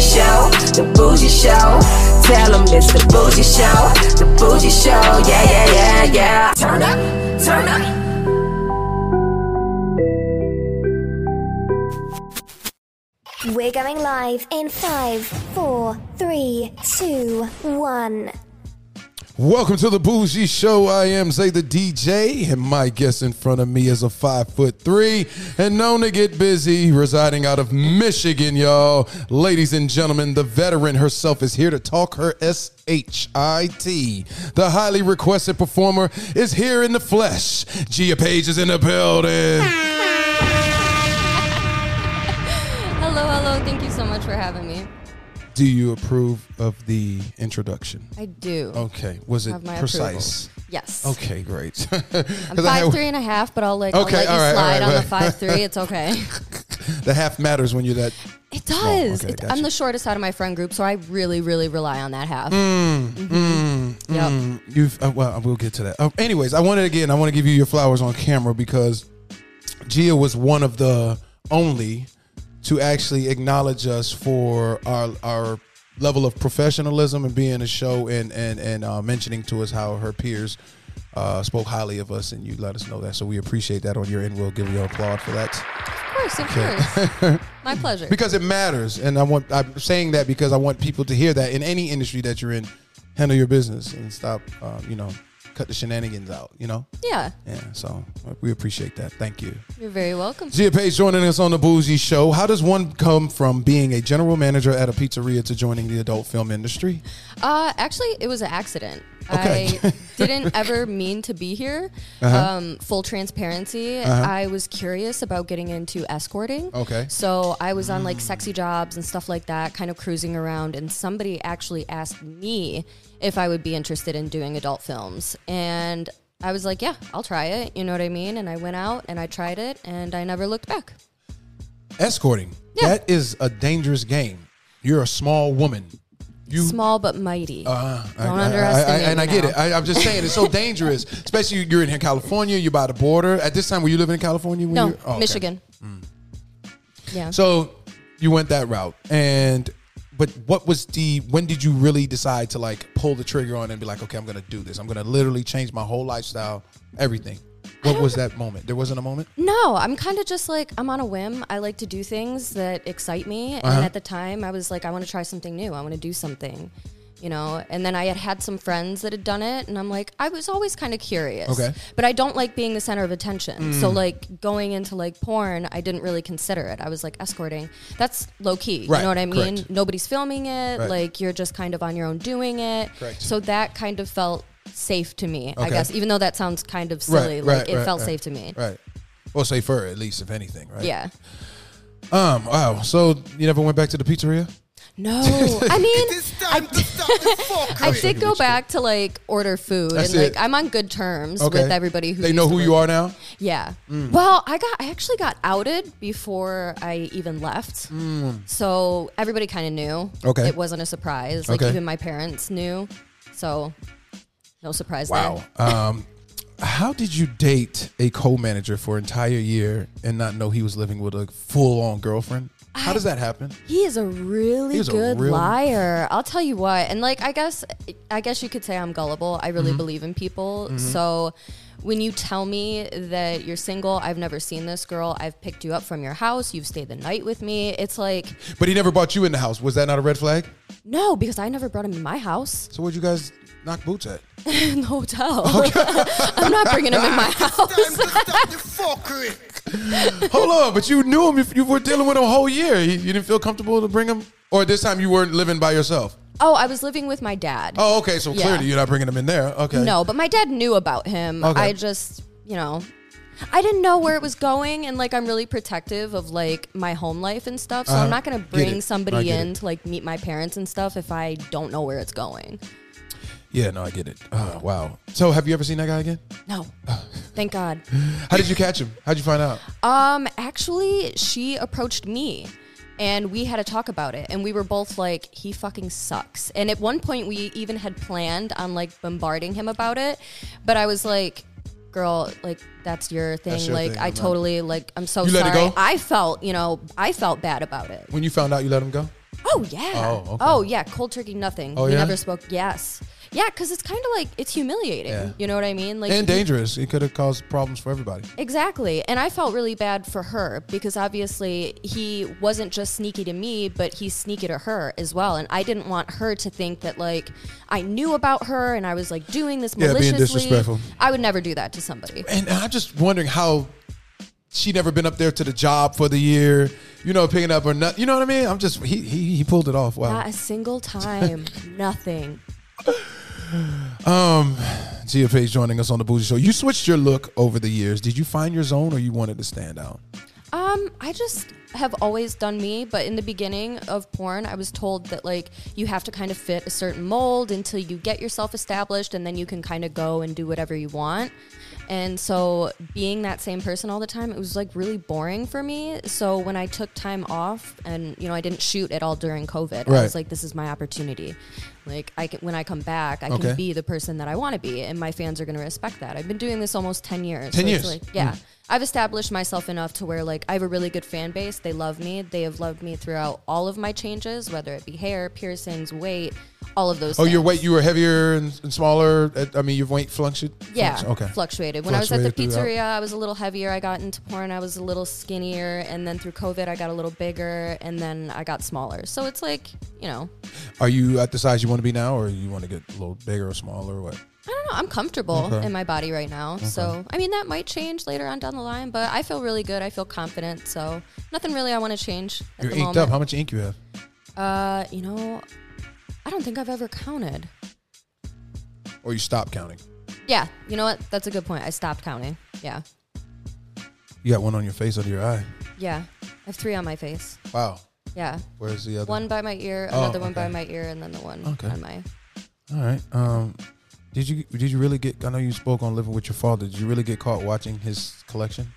bougie show, the bougie show. Tell them it's the bougie show, the bougie show. Yeah, yeah, yeah, yeah. Turn up, turn up. We're going live in five, four, three, two, one. Welcome to the Bougie Show. I am Zay the DJ, and my guest in front of me is a five foot three and known to get busy, residing out of Michigan, y'all. Ladies and gentlemen, the veteran herself is here to talk her S H I T. The highly requested performer is here in the flesh. Gia Paige is in the building. Hello, hello. Thank you so much for having me. Do you approve of the introduction? I do. Okay. Was it precise? Yes. Okay, great. I'm I five had- three and a half, but I'll like Okay, I'll let you right, slide right, on the five three. It's okay. the half matters when you're that. It does. okay, It- gotcha. I'm the shortest out of my friend group, so I really, really rely on that half. Mm, Mm-hmm. Yep. Mm, you've uh, well, we'll get to that. Uh, anyways, I wanted again. I want to give you your flowers on camera because Gia was one of the only to actually acknowledge us for our our level of professionalism and being a show and and and uh, mentioning to us how her peers. Uh, spoke highly of us, and you let us know that. So we appreciate that on your end. We'll give you an applaud for that. Of course, of course. My pleasure. because it matters and i want i'm saying that because i want people to hear that in any industry that you're in handle your business and stop um, you know cut the shenanigans out you know yeah, yeah so we appreciate that thank you you're very welcome. Gia Paige joining us on the Bougie Show. How does one come from being a general manager at a pizzeria to joining the adult film industry? Uh, actually, it was an accident. Okay. I didn't ever mean to be here. Uh-huh. Um, full transparency, I was curious about getting into escorting. Okay. So I was on like sexy jobs and stuff like that, kind of cruising around, and somebody actually asked me if I would be interested in doing adult films. And I was like, yeah, I'll try it. You know what I mean? And I went out and I tried it, and I never looked back. Escorting. Yeah. That is a dangerous game. You're a small woman. You Small but mighty. Uh, Don't I- underestimate I, and me I get now. it. I, I'm just saying it's so dangerous, especially you're in California. You're by the border. At this time, were you living in California? When no, oh, okay. Michigan. Yeah. So you went that route, and but what was the? When did you really decide to like pull the trigger on and be like, okay, I'm gonna do this. I'm gonna literally change my whole lifestyle, everything. What was that moment? There wasn't a moment. No, I'm kind of just like I'm on a whim. I like to do things that excite me, Uh-huh. and at the time, I was like, I want to try something new. I want to do something, you know. And then I had had some friends that had done it, and I'm like, I was always kind of curious. Okay. Mm. But I don't like being the center of attention. So like going into like porn, I didn't really consider it. I was like escorting. That's low key. Right, You know what I mean? correct. Nobody's filming it. Right. Like you're just kind of on your own doing it. Correct. So that kind of felt safe to me. I Okay. guess, even though that sounds kind of silly, Right, like right, it right, felt right. safe to me. Right. Well, safer at least, if anything, right? Yeah. Um. Wow. So you never went back to the pizzeria? No, I mean, It's time to stop the fuckery. I did go back to like order food, That's and like it. I'm on good terms Okay. with everybody who they used know to who you work- are now. Yeah. Well, I got I actually got outed before I even left, so everybody kind of knew. Okay. it wasn't a surprise. Like Okay. even my parents knew, so no surprise Wow. there. Um, how did you date a co-manager for an entire year and not know he was living with a full-on girlfriend? How does that happen? He is a really is a good real- liar. I'll tell you what. And like I guess I guess you could say I'm gullible. I Mm-hmm. really believe in people. So when you tell me that you're single, I've never seen this girl. I've picked you up from your house. You've stayed the night with me. It's like But he never brought you in the house. Was that not a red flag? no, because I never brought him in my house. So what'd you guys knock boots at? In the hotel. I'm not bringing him in my house. Time to stop the fuckery. Hold on, but you knew him. If you were dealing with him a whole year, you, you didn't feel comfortable to bring him, or this time you weren't living by yourself. Oh, I was living with my dad. Oh, okay. So Yeah. clearly you're not bringing him in there. Okay. No, but my dad knew about him. Okay. I just, you know, I didn't know where it was going, and like I'm really protective of like my home life and stuff. So Uh-huh. I'm not gonna Get bring it. I somebody get in it. to like meet my parents and stuff if I don't know where it's going. Yeah, no, I get it. Oh, wow. So have you ever seen that guy again? No, thank God. How did you catch him? How'd you find out? Um, actually, she approached me. And we had a talk about it, and we were both like, "He fucking sucks." And at one point, we even had planned on like bombarding him about it, but I was like, "Girl, like that's your thing. That's your like thing, I I'm totally like I'm so You let sorry." it go? I felt, you know, I felt bad about it. When you found out, you let him go. Oh Oh yeah. Oh, okay. yeah. Cold turkey, nothing. Oh, we yeah? never spoke. Yes. Yeah, because it's kind of like it's humiliating. Yeah. You know what I mean? Like and dangerous. It could have caused problems for everybody. Exactly. And I felt really bad for her because obviously he wasn't just sneaky to me, but he's sneaky to her as well. And I didn't want her to think that like I knew about her and I was like doing this Yeah, being maliciously. disrespectful. I would never do that to somebody. And I'm just wondering how she never been up there to the job for the year, you know, picking up or not. You know what I mean? I'm just he he, he pulled it off. Wow. Not a single time. Nothing. Um, Gia Paige joining us on the Bougie Show. You switched your look over the years. Did you find your zone, or you wanted to stand out? Um, I just have always done me, but in the beginning of porn, I was told that like you have to kind of fit a certain mold until you get yourself established and then you can kind of go and do whatever you want. And so being that same person all the time, it was like really boring for me. So when I took time off and you know, I didn't shoot at all during COVID. I was like this is my opportunity. Like I can when I come back, I Okay. can be the person that I want to be and my fans are going to respect that. I've been doing this almost 10 years. 10 so years. Like, yeah. Hmm. I've established myself enough to where like I have a really good fan base. They love me. They have loved me throughout all of my changes, whether it be hair, piercings, weight, all of those. Oh, your weight, you were heavier and, and smaller. At, I mean, your weight fluctuated. Yeah, Okay. fluctuated. When I was at the Fluctuated throughout. pizzeria, I was a little heavier. I got into porn, I was a little skinnier, and then through COVID, I got a little bigger, and then I got smaller. So it's like, you know, Are you at the size you want to be now, or you want to get a little bigger or smaller, or what? I don't know. I'm comfortable Okay. in my body right now. So I mean, that might change later on down the line, but I feel really good. I feel confident. So nothing really I want to change at You're inked moment. up. How much ink you have? Uh, you know, I don't think I've ever counted. Or you stopped counting? Yeah, you know what? That's a good point. I stopped counting. Yeah, You got one on your face under your eye. yeah. I have three on my face. Wow. Yeah, Where's the other? one by my ear, Oh, another one by my ear, and then the one Okay. on my. All right. Um, did you did you really get? I know you spoke on living with your father. Did you really get caught watching his collection?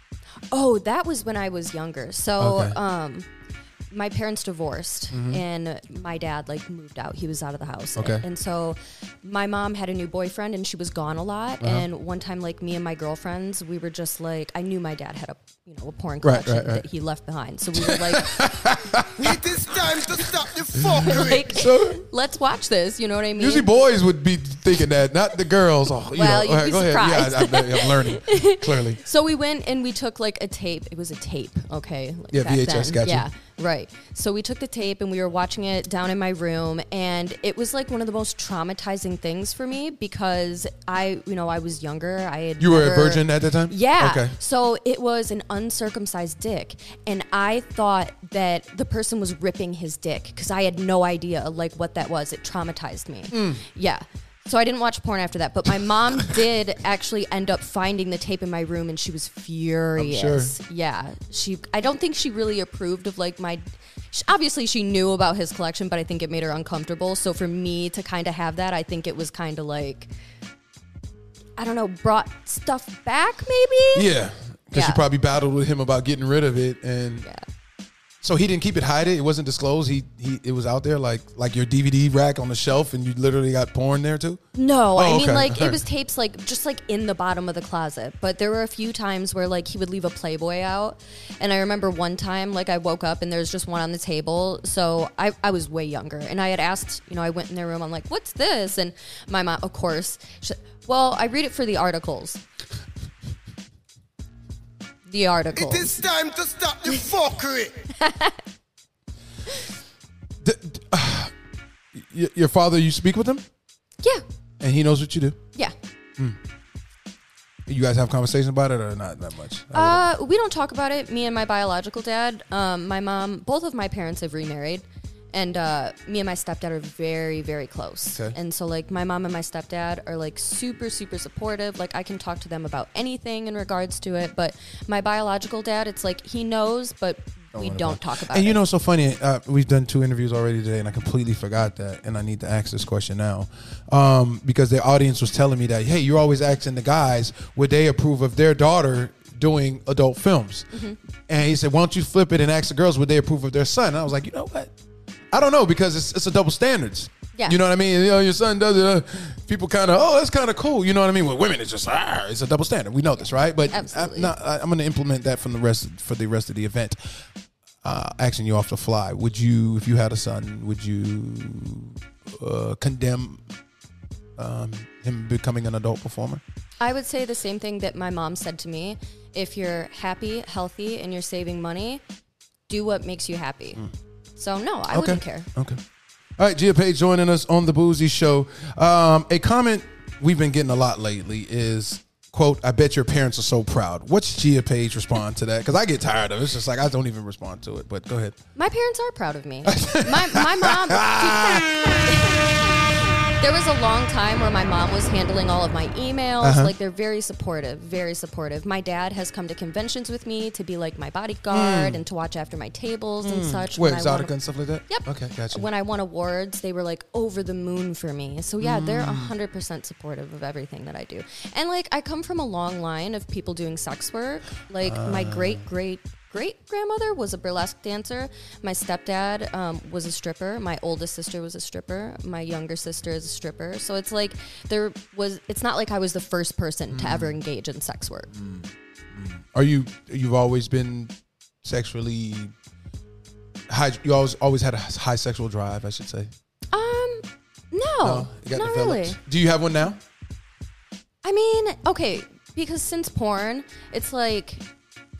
Oh, that was when I was younger. So, Okay. um, my parents divorced and my dad like moved out. He was out of the house. Okay. And so my mom had a new boyfriend and she was gone a lot. Uh-huh. And one time like me and my girlfriends, we were just like I knew my dad had a you know, a porn Right, collection right, right. that he left behind. So we were like It is time to stop the fuckery. like So let's watch this, you know what I mean? usually boys would be thinking that, not the girls. Oh, you Well, know, you'd go ahead. Yeah. I, I'm learning clearly. So we went and we took like a tape. It was a tape, okay? Like Yeah, VHS, then. gotcha. Yeah, right. So we took the tape and we were watching it down in my room, and it was like one of the most traumatizing things for me because I, you know, I was younger. I had You were a virgin at that time. Yeah. Okay. So it was an uncircumcised dick, and I thought that the person was ripping his dick because I had no idea like what that was. It traumatized me. Hmm. Yeah. So I didn't watch porn after that, but my mom did actually end up finding the tape in my room, and she was furious. Yeah, she. I don't think she really approved of like my. sh- Obviously, she knew about his collection, but I think it made her uncomfortable. So for me to kind of have that, I think it was kind of like. I don't know, brought stuff back maybe? Yeah, because Yeah. probably battled with him about getting rid of it, and Yeah. So he didn't keep it hide it. Wasn't disclosed. He he it was out there like like your DVD rack on the shelf, and you literally got porn there too. No, Oh, I mean okay. like it was tapes like just like in the bottom of the closet. But there were a few times where like he would leave a Playboy out. And I remember one time like I woke up and there's just one on the table. So I, I was way younger and I had asked, you know, I went in their room, I'm like, what's this? And my mom, of course, she, well, I read it for the articles. The It articles. is time to stop the fuckery. D- d- uh, y- your father, you speak with him, yeah. and he knows what you do. Yeah. You guys have conversations about it, or not that much? I don't know. Uh, we don't talk about it. Me and my biological dad. Um, my mom. Both of my parents have remarried, and uh, me and my stepdad are very, very close. Okay. And so, like, my mom and my stepdad are like super, super supportive. Like, I can talk to them about anything in regards to it. But my biological dad, it's like he knows, but we don't talk about it. And it. you know, so funny. Uh, we've done two interviews already today, and I completely forgot that, and I need to ask this question now, um, because the audience was telling me that, hey, you're always asking the guys would they approve of their daughter doing adult films, Mm-hmm. and he said, why don't you flip it and ask the girls would they approve of their son? And I was like, you know what? I don't know because it's it's a double standards. Yeah. You know what I mean? You know, your son does it. Uh, people kind of, oh, that's kind of cool. You know what I mean? With women, it's just, ah, it's a double standard. We know this, right? But Absolutely. I'm, not, I'm going to implement that from the rest for the rest of the event. uh, asking you off the fly, would you, if you had a son, would you uh, condemn um, him becoming an adult performer? I would say the same thing that my mom said to me. If you're happy, healthy, and you're saving money, do what makes you happy. So no, I wouldn't care. Okay. All right, Gia Paige joining us on the Bougie Show. Um, a comment we've been getting a lot lately is, "quote I bet your parents are so proud." What's Gia Paige respond to that? Because I get tired of it. It's just like I don't even respond to it. But go ahead. My parents are proud of me. my my mom. There was a long time where my mom was handling all of my emails. Uh-huh. Like they're very supportive, very supportive. My dad has come to conventions with me to be like my bodyguard and to watch after my tables and such. Hmm. I won- Exxxotica and stuff like that? Yep. Okay, gotcha. When I won awards, they were like over the moon for me. So yeah, they're Mm. 100% supportive of everything that I do. And like I come from a long line of people doing sex work. Like my Ah. great great great grandmother was a burlesque dancer. My stepdad um, was a stripper. My oldest sister was a stripper. My younger sister is a stripper. So it's like there was. It's not like I was the first person to Mm. ever engage in sex work. Are you? You've always been sexually high. You always always had a high sexual drive. I should say. Um, no, No, got not really. Do you have one now? I mean, okay, because since porn, it's like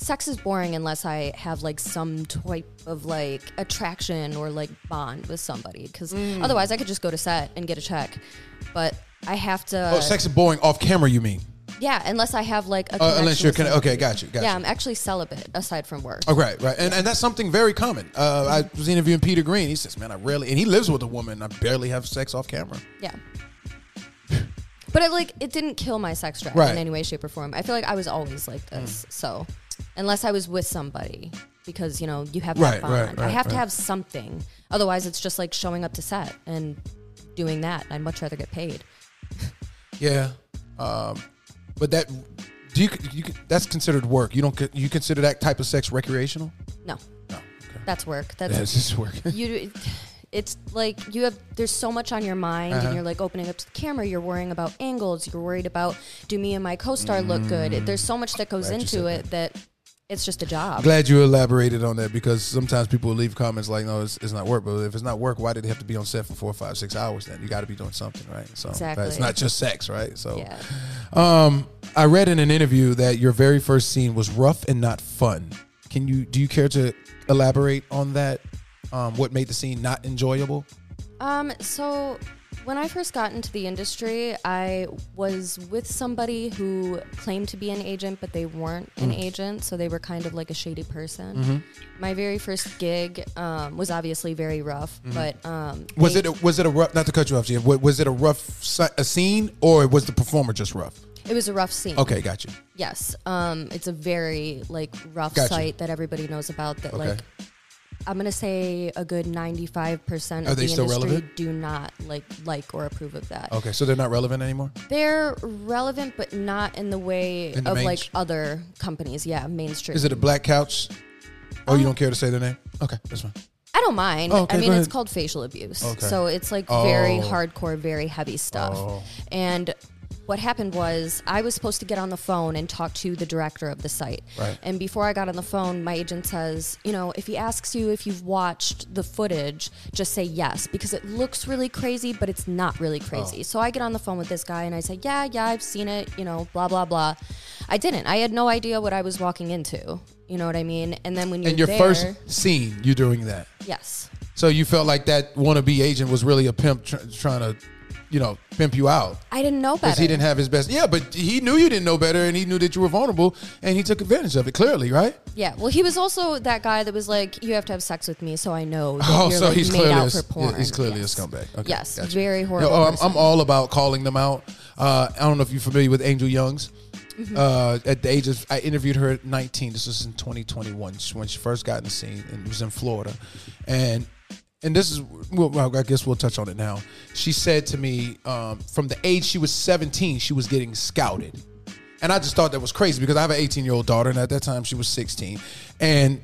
sex is boring unless I have like some type of like attraction or like bond with somebody. Because Mm. otherwise, I could just go to set and get a check. But I have to. oh, sex is boring off camera. You mean? Yeah, unless I have like a. Uh, unless you're with conne- okay, got you, got yeah, you. I'm actually celibate aside from work. Oh, right, right, and and that's something very common. Uh, I was interviewing Peter Green. He says, "Man, I rarely," and he lives with a woman. I barely have sex off camera. Yeah. But it like it didn't kill my sex drive Right. in any way, shape, or form. I feel like I was always like this. So unless I was with somebody, because you know you have that Right, bond, right, I right, have to have something. Otherwise, it's just like showing up to set and doing that. I'd much rather get paid. Yeah, um, but that do you, you that's considered work. You don't you consider that type of sex recreational? No, No. Okay. that's work. That's Yeah, just work. you it's like you have there's so much on your mind Uh-huh. and you're like opening up to the camera you're worrying about angles you're worried about do me and my co-star look good there's so much that goes into it that it's just a job Glad you elaborated on that because sometimes people leave comments like, "No, it's, it's not work." But if it's not work, why did they have to be on set for four, five, six hours? Then you got to be doing something, right? So Exactly. it's not just sex, right? So yeah Um, I read in an interview that your very first scene was rough and not fun. Can you do you care to elaborate on that? Um, what made the scene not enjoyable? um so when i first got into the industry i was with somebody who claimed to be an agent but they weren't an Mm. agent so they were kind of like a shady person Mm-hmm. my very first gig um, was obviously very rough but um, Mm-hmm. Was it a, was it a rough? Not to cut you off, Gia. Was it a rough a scene or was the performer just rough? it was a rough scene Okay, got you. Yes. Um, it's a very like rough Gotcha. site that everybody knows about. That Okay. like, I'm gonna say a good 95 percent of the industry relevant? do not like like or approve of that. Okay, so they're not relevant anymore. They're relevant, but not in the way In the of like other companies. Yeah, mainstream. Is it a black couch? Oh, you um, don't care to say their name? Okay, that's fine. I don't mind. Oh, okay, I mean, it's called facial abuse. Okay. So it's like very Oh. hardcore, very heavy stuff. Oh. And what happened was I was supposed to get on the phone and talk to the director of the site. Right. And before I got on the phone, my agent says, you know, if he asks you if you've watched the footage, just say yes because it looks really crazy, but it's not really oh. crazy. Oh. So I get on the phone with this guy and I say, yeah, yeah, I've seen it, you know, blah, blah, blah. I didn't. I had no idea what I was walking into. You know what I mean? And then when you're And your there, first scene, you're doing that. yes. So you felt like that wannabe agent was really a pimp tr- trying to, you know, pimp you out. I didn't know better. Because he didn't have his best. Yeah, but he knew you didn't know better, and he knew that you were vulnerable, and he took advantage of it. Clearly, right? Yeah, well, he was also that guy that was like, "You have to have sex with me, so I know." That Oh, you're, so like, he's made clearly out a, for porn. he's clearly Yes. a scumbag. Okay, Yes, gotcha. very horrible. oh, I'm. I'm all about calling them out. Uh, I don't know if you're familiar with Angel Youngs. Mm-hmm. Uh, at the age of, I interviewed her at 19. This was in 2021 when she first got in the scene, and it was in Florida. And and this is, well, I guess we'll touch on it now. She said to me, um, from the age she was 17, she was getting scouted. And I just thought that was crazy because I have an 18 year old daughter, and at that time she was 16. And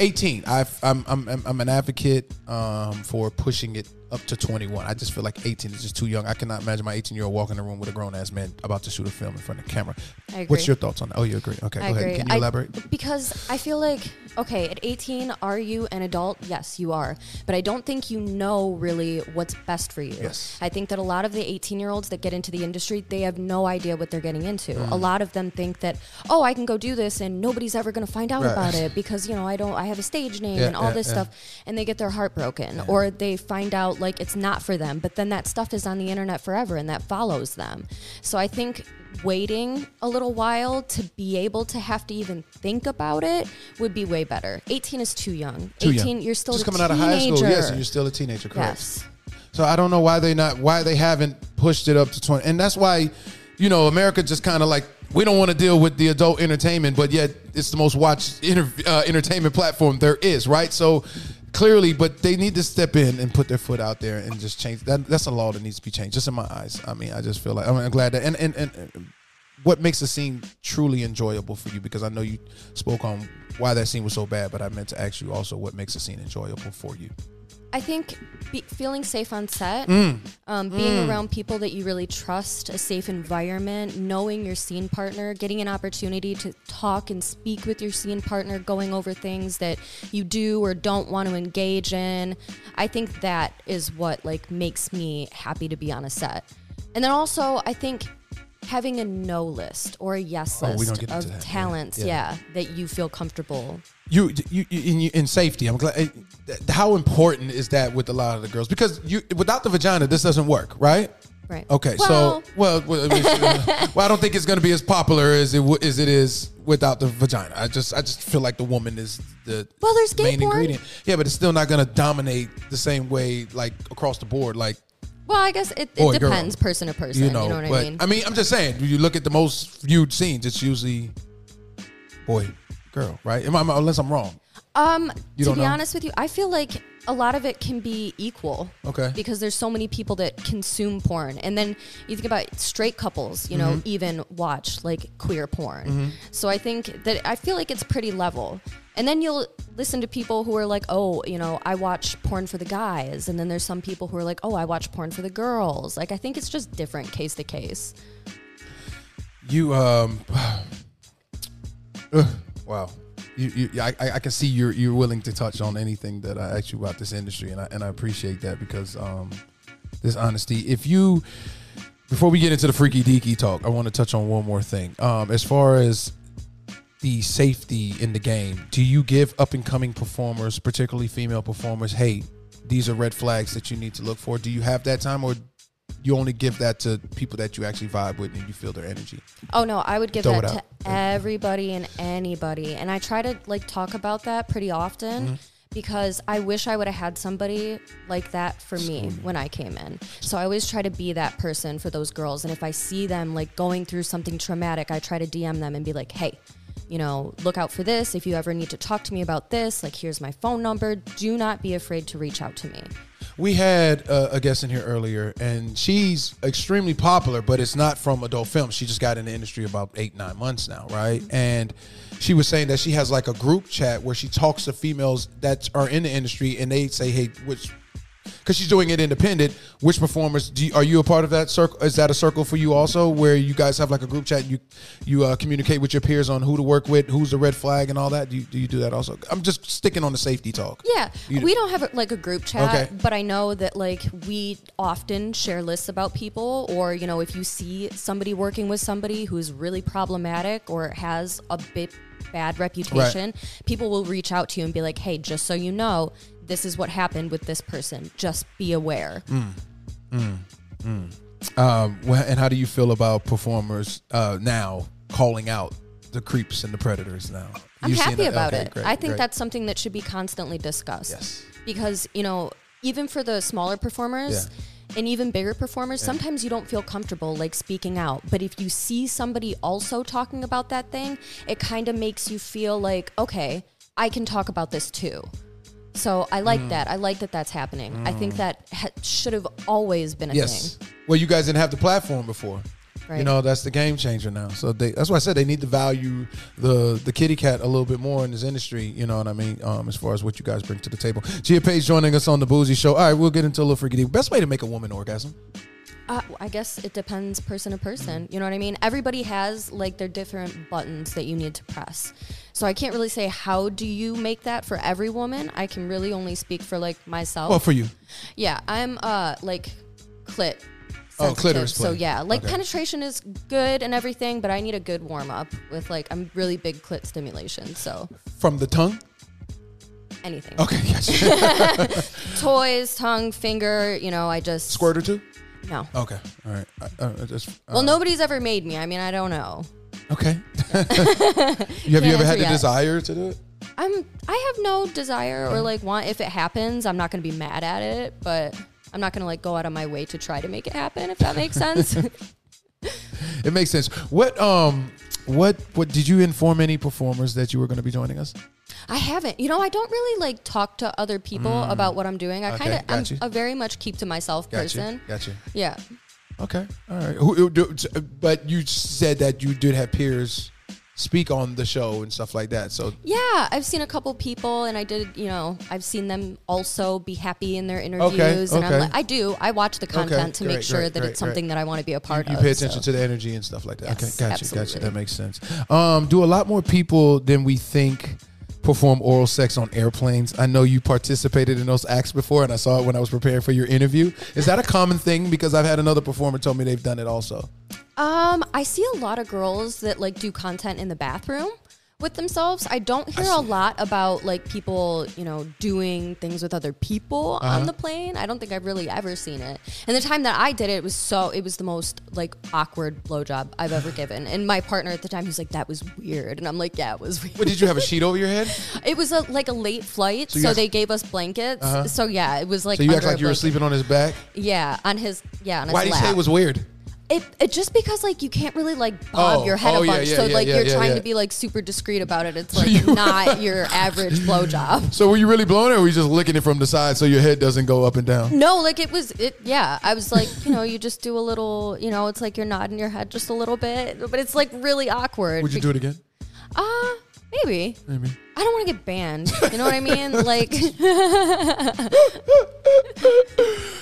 18, I've, I'm, I'm, I'm- I'm an advocate um, for pushing it up to 21. I just feel like 18 is just too young. I cannot imagine my 18 year old walking in a room with a grown ass man about to shoot a film in front of the camera. I What's your thoughts on that? Oh, you agree? Okay, I go agree. ahead. Can you I- elaborate? because I feel like, okay, at 18, are you an adult? Yes, you are. But I don't think you know really what's best for you. Yes. I think that a lot of the 18 year olds that get into the industry, they have no idea what they're getting into. Mm. A lot of them think that, oh, I can go do this and nobody's ever going to find out Right. about it because, you know, I don't, I have a stage name Yeah, and all yeah, this yeah. stuff. And they get their heart broken or they find out like it's not for them. But then that stuff is on the internet forever and that follows them. So I think waiting a little while to be able to have to even think about it would be way better. 18 is too young. Too 18, young. you're still just coming out of high school. Yes, and you're still a teenager, correct? Yes. So I don't know why they not why they haven't pushed it up to 20. And that's why, you know, America just kind of like we don't want to deal with the adult entertainment, but yet it's the most watched inter, uh, entertainment platform there is, right? So clearly, but they need to step in and put their foot out there and just change that. That's a law that needs to be changed, just in my eyes. I mean, I just feel like I'm glad that and and. and what makes the scene truly enjoyable for you? Because I know you spoke on why that scene was so bad, but I meant to ask you also what makes the scene enjoyable for you. I think be, feeling safe on set, Mm. um, being around people that you really trust, a safe environment, knowing your scene partner, getting an opportunity to talk and speak with your scene partner, going over things that you do or don't want to engage in. I think that is what like makes me happy to be on a set. And then also, I think having a no list or a yes Oh, list of that. Talents, Yeah. yeah, that you feel comfortable you, you, you in, you- in safety. I'm glad. How important is that with a lot of the girls? Because you, without the vagina, this doesn't work, right? Right. Okay. Well- so, well, well, well, I don't think it's going to be as popular as it w- as it is without the vagina. I just, I just feel like the woman is the Well, there's main porn. ingredient. Yeah, but it's still not going to dominate the same way, like across the board, like Well, I guess it, Boy, it girl. depends person to person. you know. what I but mean? I mean, I'm just saying. You look at the most viewed scenes, it's usually boy, girl, right? Am I, unless I'm wrong. Um, You to be know? honest with you, I feel like a lot of it can be equal. Okay. Because there's so many people that consume porn, and then you think about straight couples, you know, Mm-hmm. even watch like queer porn. So I think that I feel like it's pretty level. And then you'll listen to people who are like, oh, you know, I watch porn for the guys, and then there's some people who are like, oh, I watch porn for the girls. Like I think it's just different case to case. You um, ugh, wow. You, you I, I I can see you're you're willing to touch on anything that I ask you about this industry, and I and I appreciate that because um, this honesty. If you before we get into the freaky deaky talk, I want to touch on one more thing. Um, as far as the safety in the game, do you give up and coming performers, particularly female performers, hey, these are red flags that you need to look for? Do you have that time, or you only give that to people that you actually vibe with and you feel their energy? Oh no, I would give Throw that to everybody and anybody. And I try to like talk about that pretty often Mm-hmm. because I wish I would have had somebody like that for me when I came in. So I always try to be that person for those girls. And if I see them like going through something traumatic, I try to DM them and be like, "Hey, you know, look out for this. If you ever need to talk to me about this, like here's my phone number. Do not be afraid to reach out to me." We had uh, a guest in here earlier, and she's extremely popular, but it's not from adult film. She just got in the industry about eight, nine months now, right? And she was saying that she has like a group chat where she talks to females that are in the industry, and they say, "Hey, which?" Because she's doing it independent. Which performers do you, are you a part of that circle? Is that a circle for you also, where you guys have like a group chat? You you uh, communicate with your peers on who to work with, who's the red flag, and all that. Do you, do you do that also? I'm just sticking on the safety talk. Yeah, You- we don't have a, like a group chat, Okay. but I know that like we often share lists about people, or you know, if you see somebody working with somebody who's really problematic or has a bit bad reputation, people will reach out to you and be like, "Hey, just so you know, this is what happened with this person. Just be aware." Mm. Um, well, and how do you feel about performers uh, now calling out the creeps and the predators now? I'm You seen happy about Okay, it. great, I think great. that's something that should be constantly discussed. Yes. Because, you know, even for the smaller performers and even bigger performers, sometimes you don't feel comfortable like speaking out. But if you see somebody also talking about that thing, it kind of makes you feel like, okay, I can talk about this too. So I like Mm. that. I like that that's happening. I think that ha- should have always been a yes. thing. Well, you guys didn't have the platform before. Right. You know, that's the game changer now. So they, that's why I said they need to value the the kitty cat a little bit more in this industry. You know what I mean? Um, as far as what you guys bring to the table. Gia Paige joining us on the Bougie Show. All right, we'll get into a little freaky. Best way to make a woman orgasm? Uh, I guess it depends person to person. You know what I mean? Everybody has like their different buttons that you need to press. So I can't really say how do you make that for every woman. I can really only speak for like myself. Well, for you. yeah, I'm uh like clit. Oh, clitoris So yeah, like Okay. penetration is good and everything, but I need a good warm up with like I'm really big clit stimulation. So From the tongue? anything, Okay, gotcha. toys, tongue, finger. You know, I just Squirt or two? No. Okay, all right. Uh, uh, just, uh, Well, nobody's ever made me. I mean, I don't know. Okay. have you ever had the yet. desire to do it? I'm I have no desire or like want if it happens, I'm not going to be mad at it, but I'm not going to like go out of my way to try to make it happen if that makes sense. It makes sense. What um what what did you inform any performers that you were going to be joining us? I haven't. You know, I don't really like talk to other people about what I'm doing. I Mm. Okay, kind of I'm you. a very much keep to myself person. Gotcha. Yeah. Okay. All right. Do- but you said that you did have peers speak on the show and stuff like that. So Yeah, I've seen a couple people, and I did. You know, I've seen them also be happy in their interviews, and okay. I'm like, I do. I watch the content to make sure great, that great, it's something that I want to be a part you of. You pay attention so. to the energy and stuff like that. Yes, okay, gotcha, gotcha. That makes sense. Um, do a lot more people than we think perform oral sex on airplanes? I know you participated in those acts before, and I saw it when I was preparing for your interview. Is that a common thing? Because I've had another performer tell me they've done it also. Um, I see a lot of girls that like do content in the bathroom with themselves. I don't hear a lot about like people, you know, doing things with other people Uh-huh. on the plane. I don't think I've really ever seen it. And the time that I did it, it was so it was the most like awkward blowjob I've ever given. And my partner at the time, he's like, "That was weird," and I'm like, "Yeah, it was weird." But did you have a sheet over your head? It was a like a late flight, you so, they gave us blankets. So yeah, it was like So you act like you were sleeping on his back? Yeah, on his yeah on his Why did you say it was weird? It, it just because like you can't really like bob Oh, your head oh, a yeah, bunch, yeah, so yeah, like yeah, you're yeah, trying yeah. to be like super discreet about it. It's like not your average blowjob. So were you really blowing it, or were you just licking it from the side so your head doesn't go up and down? No, like it was it. Yeah, I was like, you know, you just do a little, you know, it's like you're nodding your head just a little bit, but it's like really awkward. Would you do it again? Uh maybe. Maybe. I don't want to get banned. You know what I mean? Like,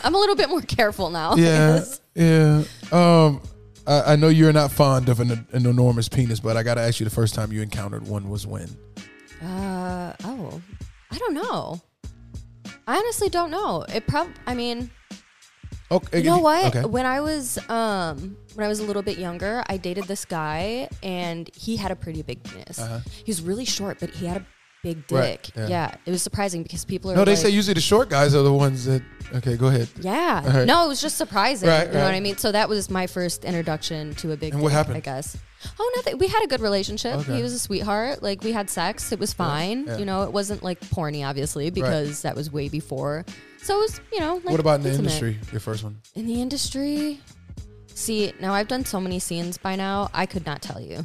I'm a little bit more careful now. Yeah, yeah. Um, I, I know you're not fond of an, an enormous penis, but I got to ask you: the first time you encountered one was when? Uh oh, I don't know. I honestly don't know. It prob. I mean, Okay, you know what? Okay. When I was um when I was a little bit younger, I dated this guy, and he had a pretty big penis. He was really short, but he had a big dick. Uh-huh. Right, yeah. yeah. it was surprising because people are. No, they like, say usually the short guys are the ones that. Okay, go ahead. Yeah. Right. No, it was just surprising. Right, you know what I mean? So that was my first introduction to a big And what dick, happened? I guess. Oh, nothing. We had a good relationship. Okay. He was a sweetheart. Like we had sex. It was fine. yeah. You know, it wasn't like porny, obviously, because that was way before. So it was, you know, like what about in the intimate. industry? Your first one? In the industry, see, now I've done so many scenes by now. I could not tell you.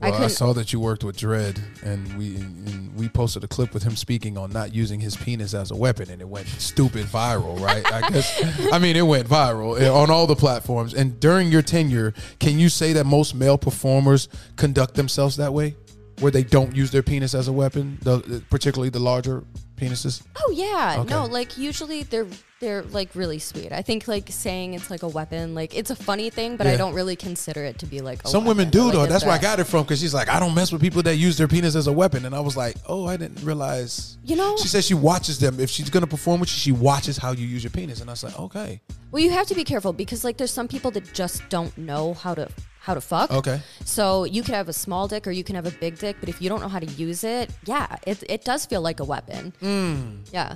I Well, I, couldn't. saw that you worked with Dredd, and we and we posted a clip with him speaking on not using his penis as a weapon, and it went stupid viral, right? I guess. I mean, it went viral eh, on all the platforms. And during your tenure, can you say that most male performers conduct themselves that way, where they don't use their penis as a weapon, the, particularly the larger penises? Oh yeah, Okay. no, like usually they're they're like really sweet. I think like saying it's like a weapon, like it's a funny thing, but Yeah. I don't really consider it to be like. A Some women do like, though. That's where I got it from because she's like, I don't mess with people that use their penis as a weapon, and I was like, oh, I didn't realize. You know- she says she watches them. If she's gonna perform with you, she watches how you use your penis, and I was like, okay, Well, you have to be careful because like there's some people that just don't know how to how to fuck. Okay. So you could have a small dick or you can have a big dick, but if you don't know how to use it, yeah, it, it does feel like a weapon. Mm. Yeah.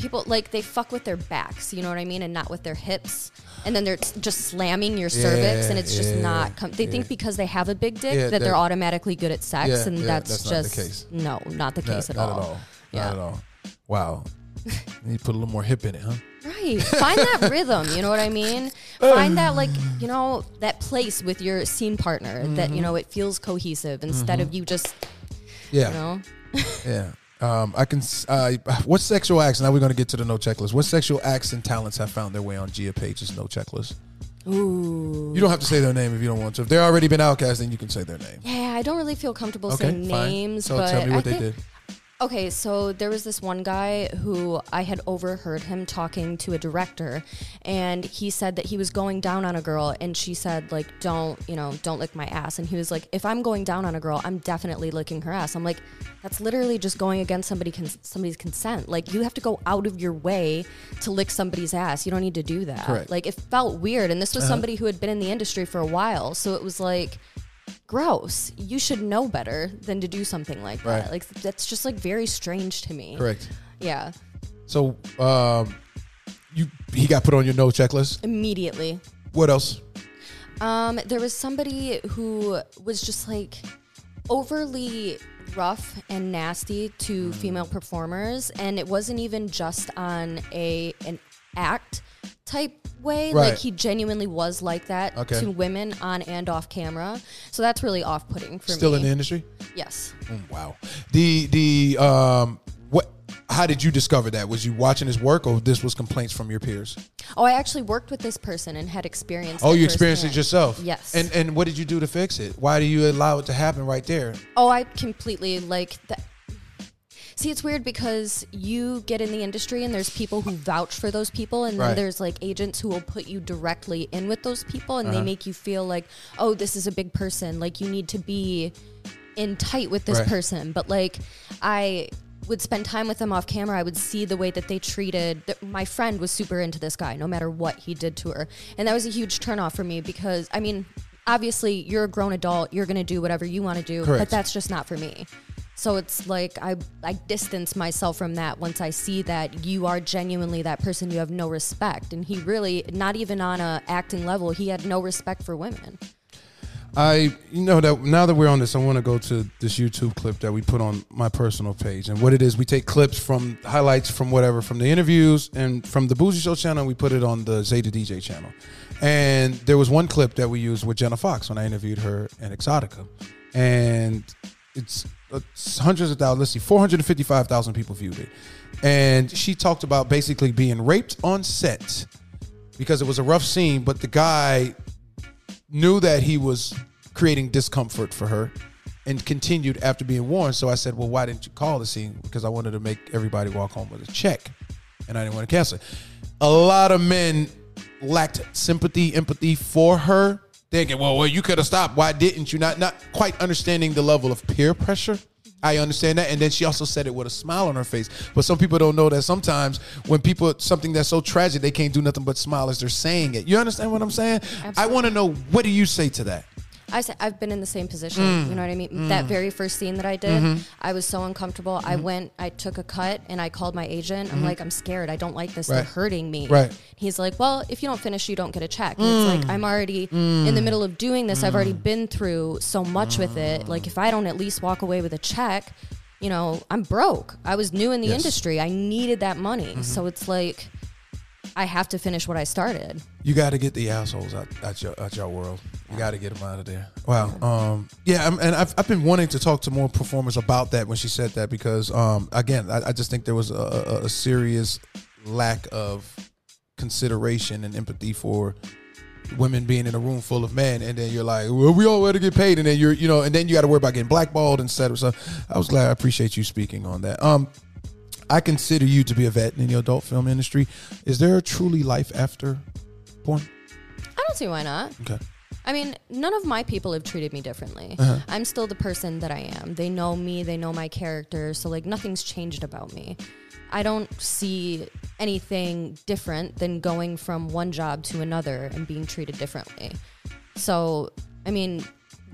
People like they fuck with their backs, you know what I mean, and not with their hips. And then they're just slamming your cervix, and it's just not. Com- they think because they have a big dick Yeah, that, that- they're automatically good at sex, Yeah, and yeah, that's, that's just case. no, not the case not, at, not all. at all, Yeah. not at all. Wow, you put a little more hip in it, huh? Right. Find that rhythm, you know what I mean? Find that like, you know, that place with your scene partner that, Mm-hmm. you know, it feels cohesive instead of you just, Yeah, you know. yeah. Um, I can. s- Uh, what sexual acts? Now we're gonna get to the no checklist. What sexual acts and talents have found their way on Gia Paige's no checklist? Ooh. You don't have to say their name if you don't want to. If they've already been outcast, then you can say their name. Yeah, I don't really feel comfortable Okay, saying fine. names, So but tell me I what they think- did. Okay, so there was this one guy who I had overheard him talking to a director, and he said that he was going down on a girl, and she said like, "Don't, you know, don't lick my ass." And he was like, "If I'm going down on a girl, I'm definitely licking her ass." I'm like, "That's literally just going against somebody cons- somebody's consent. Like, you have to go out of your way to lick somebody's ass. You don't need to do that. Correct. Like, it felt weird, and this was uh-huh. somebody who had been in the industry for a while, so it was like gross. You should know better than to do something like that. Right. Like that's just like very strange to me. Correct. Yeah. So, um, you he got put on your no checklist. Immediately. What else? Um, there was somebody who was just like overly rough and nasty to female performers, and it wasn't even just on a an act type way. Right. Like he genuinely was like that Okay. to women on and off camera. So that's really off putting for Still me. in the industry? yes. Mm, wow. The the um what? How did you discover that? Was you watching his work, or this was complaints from your peers? Oh, I actually worked with this person and had experience. Oh, you experienced it yourself. Yes. And and what did you do to fix it? Why do you allow it to happen right there? Oh, I completely like that. See, it's weird because you get in the industry and there's people who vouch for those people, and Right. then there's like agents who will put you directly in with those people, and Uh-huh. they make you feel like, oh, this is a big person. Like you need to be in tight with this Right. person. But like, I would spend time with them off camera. I would see the way that they treated. th- My friend was super into this guy, no matter what he did to her, and that was a huge turnoff for me because I mean. Obviously, you're a grown adult. You're gonna do whatever you want to do, Correct. but that's just not for me. So it's like I I distance myself from that once I see that you are genuinely that person. You have no respect, and he really not even on a acting level. He had no respect for women. I, you know that now that we're on this, I want to go to this YouTube clip that we put on my personal page. And what it is, we take clips from highlights from whatever, from the interviews and from the Bougie Show channel. We put it on the Zeta DJ channel. And there was one clip that we used with Jenna Foxx when I interviewed her in Exxxotica. And it's, it's Uh, hundreds of thousands, let's see, 455,000 people viewed it. And she talked about basically being raped on set because it was a rough scene, but the guy knew that he was creating discomfort for her and continued after being warned. So I said, Well, why didn't you call the scene? Because I wanted to make everybody walk home with a check and I didn't want to cancel. A lot of men lacked sympathy, empathy for her, thinking, Well, well, you could have stopped. Why didn't you? Not not quite understanding the level of peer pressure. I understand that. And then she also said it with a smile on her face. But some people don't know that sometimes when people something that's so tragic, they can't do nothing but smile as they're saying it. You understand what I'm saying? I want to know what do you say to that? I say, I've been in the same position. Mm. You know what I mean? Mm. That very first scene that I did, mm-hmm. I was so uncomfortable. I mm-hmm. went, I took a cut, and I called my agent. I'm mm-hmm. like, I'm scared. I don't like this. They're hurting me. Right. He's like, Well, if you don't finish, you don't get a check. And it's like mm. I'm already in the mm. middle of doing this. I've already been through so much with it. Like if I don't at least walk away with a check, you know, I'm broke. I was new in the Yes. industry. I needed that money. So it's like I have to finish what I started. You got to get the assholes out, out your out your world. You got to get them out of there. Wow. Um. Yeah. I'm, and I've, I've been wanting to talk to more performers about that when she said that because um again I, I just think there was a, a, serious lack of consideration and empathy for women being in a room full of men and then you're like well we all want to get paid and then you're you know and then you got to worry about getting blackballed and of so I was glad I appreciate you speaking on that um I consider you to be a vet in the adult film industry is there a truly life after porn I don't see why not. okay I mean, none of my people have treated me differently. Uh-huh. I'm still the person that I am. They know me, they know my character, so like nothing's changed about me. I don't see anything different than going from one job to another and being treated differently. So, I mean,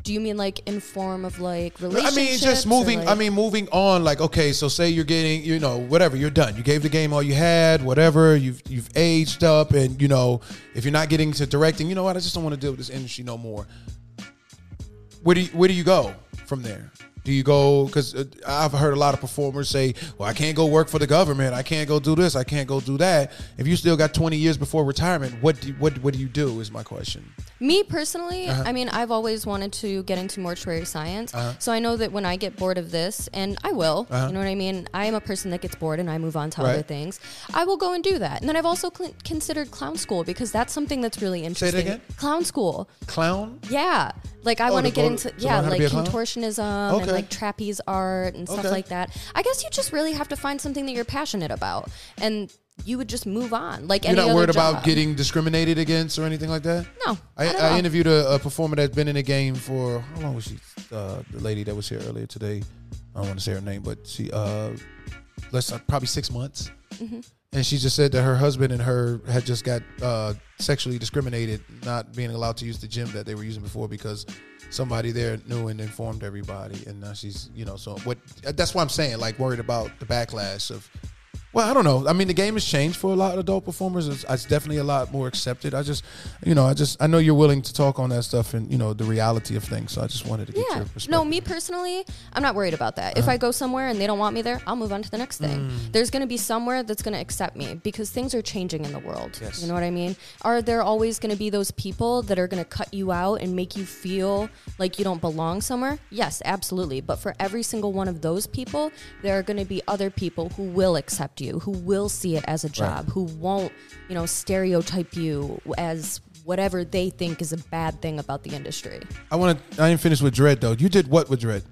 do you mean like in form of like relationships? I mean, just moving. like- I mean, moving on. Like, okay, so say you're getting, you know, whatever, you're done. You gave the game all you had, whatever. You've you've aged up, and you know, if you're not getting to directing, you know what? I just don't want to deal with this industry no more. Where do you, where do you go from there? Do you go? Because uh, I've heard a lot of performers say, "Well, I can't go work for the government. I can't go do this. I can't go do that." If you still got 20 years before retirement, what do what what do you do? Is my question. Me personally, Uh-huh. I mean, I've always wanted to get into mortuary science. So I know that when I get bored of this, and I will, you know what I mean? I am a person that gets bored and I move on to Uh-huh. Right. other things. I will go and do that. And then I've also cl- considered clown school because that's something that's really interesting. again? Clown school. Clown? Yeah. Like I Oh, want to get into yeah, learn how to like be a clown? contortionism Okay. and like trapeze art and stuff Okay. like that. I guess you just really have to find something that you're passionate about and you would just move on like You're not worried job. about getting discriminated against or anything like that? No. I, I interviewed a, a performer that's been in the game for how long was she? Uh, the lady that was here earlier today. I don't want to say her name, but she uh, let's uh, probably six months. Mm-hmm. And she just said that her husband and her had just got uh, sexually discriminated, not being allowed to use the gym that they were using before because somebody there knew and informed everybody. And now she's, you know, so what? That's what I'm saying, like, worried about the backlash of. Well, I don't know. I mean, the game has changed for a lot of adult performers. It's, it's definitely a lot more accepted. I just, you know, I just, I know you're willing to talk on that stuff and you know the reality of things. So I just wanted to get Yeah. your perspective. No, me personally, I'm not worried about that. Uh-huh. If I go somewhere and they don't want me there, I'll move on to the next thing. Mm. There's going to be somewhere that's going to accept me because things are changing in the world. Yes. You know what I mean? Are there always going to be those people that are going to cut you out and make you feel like you don't belong somewhere? Yes, absolutely. But for every single one of those people, there are going to be other people who will accept you, who will see it as a job, who won't, you know, stereotype you as whatever they think is a bad thing about the industry. I want to. I ain't finished with Dredd though. You did what with Dredd?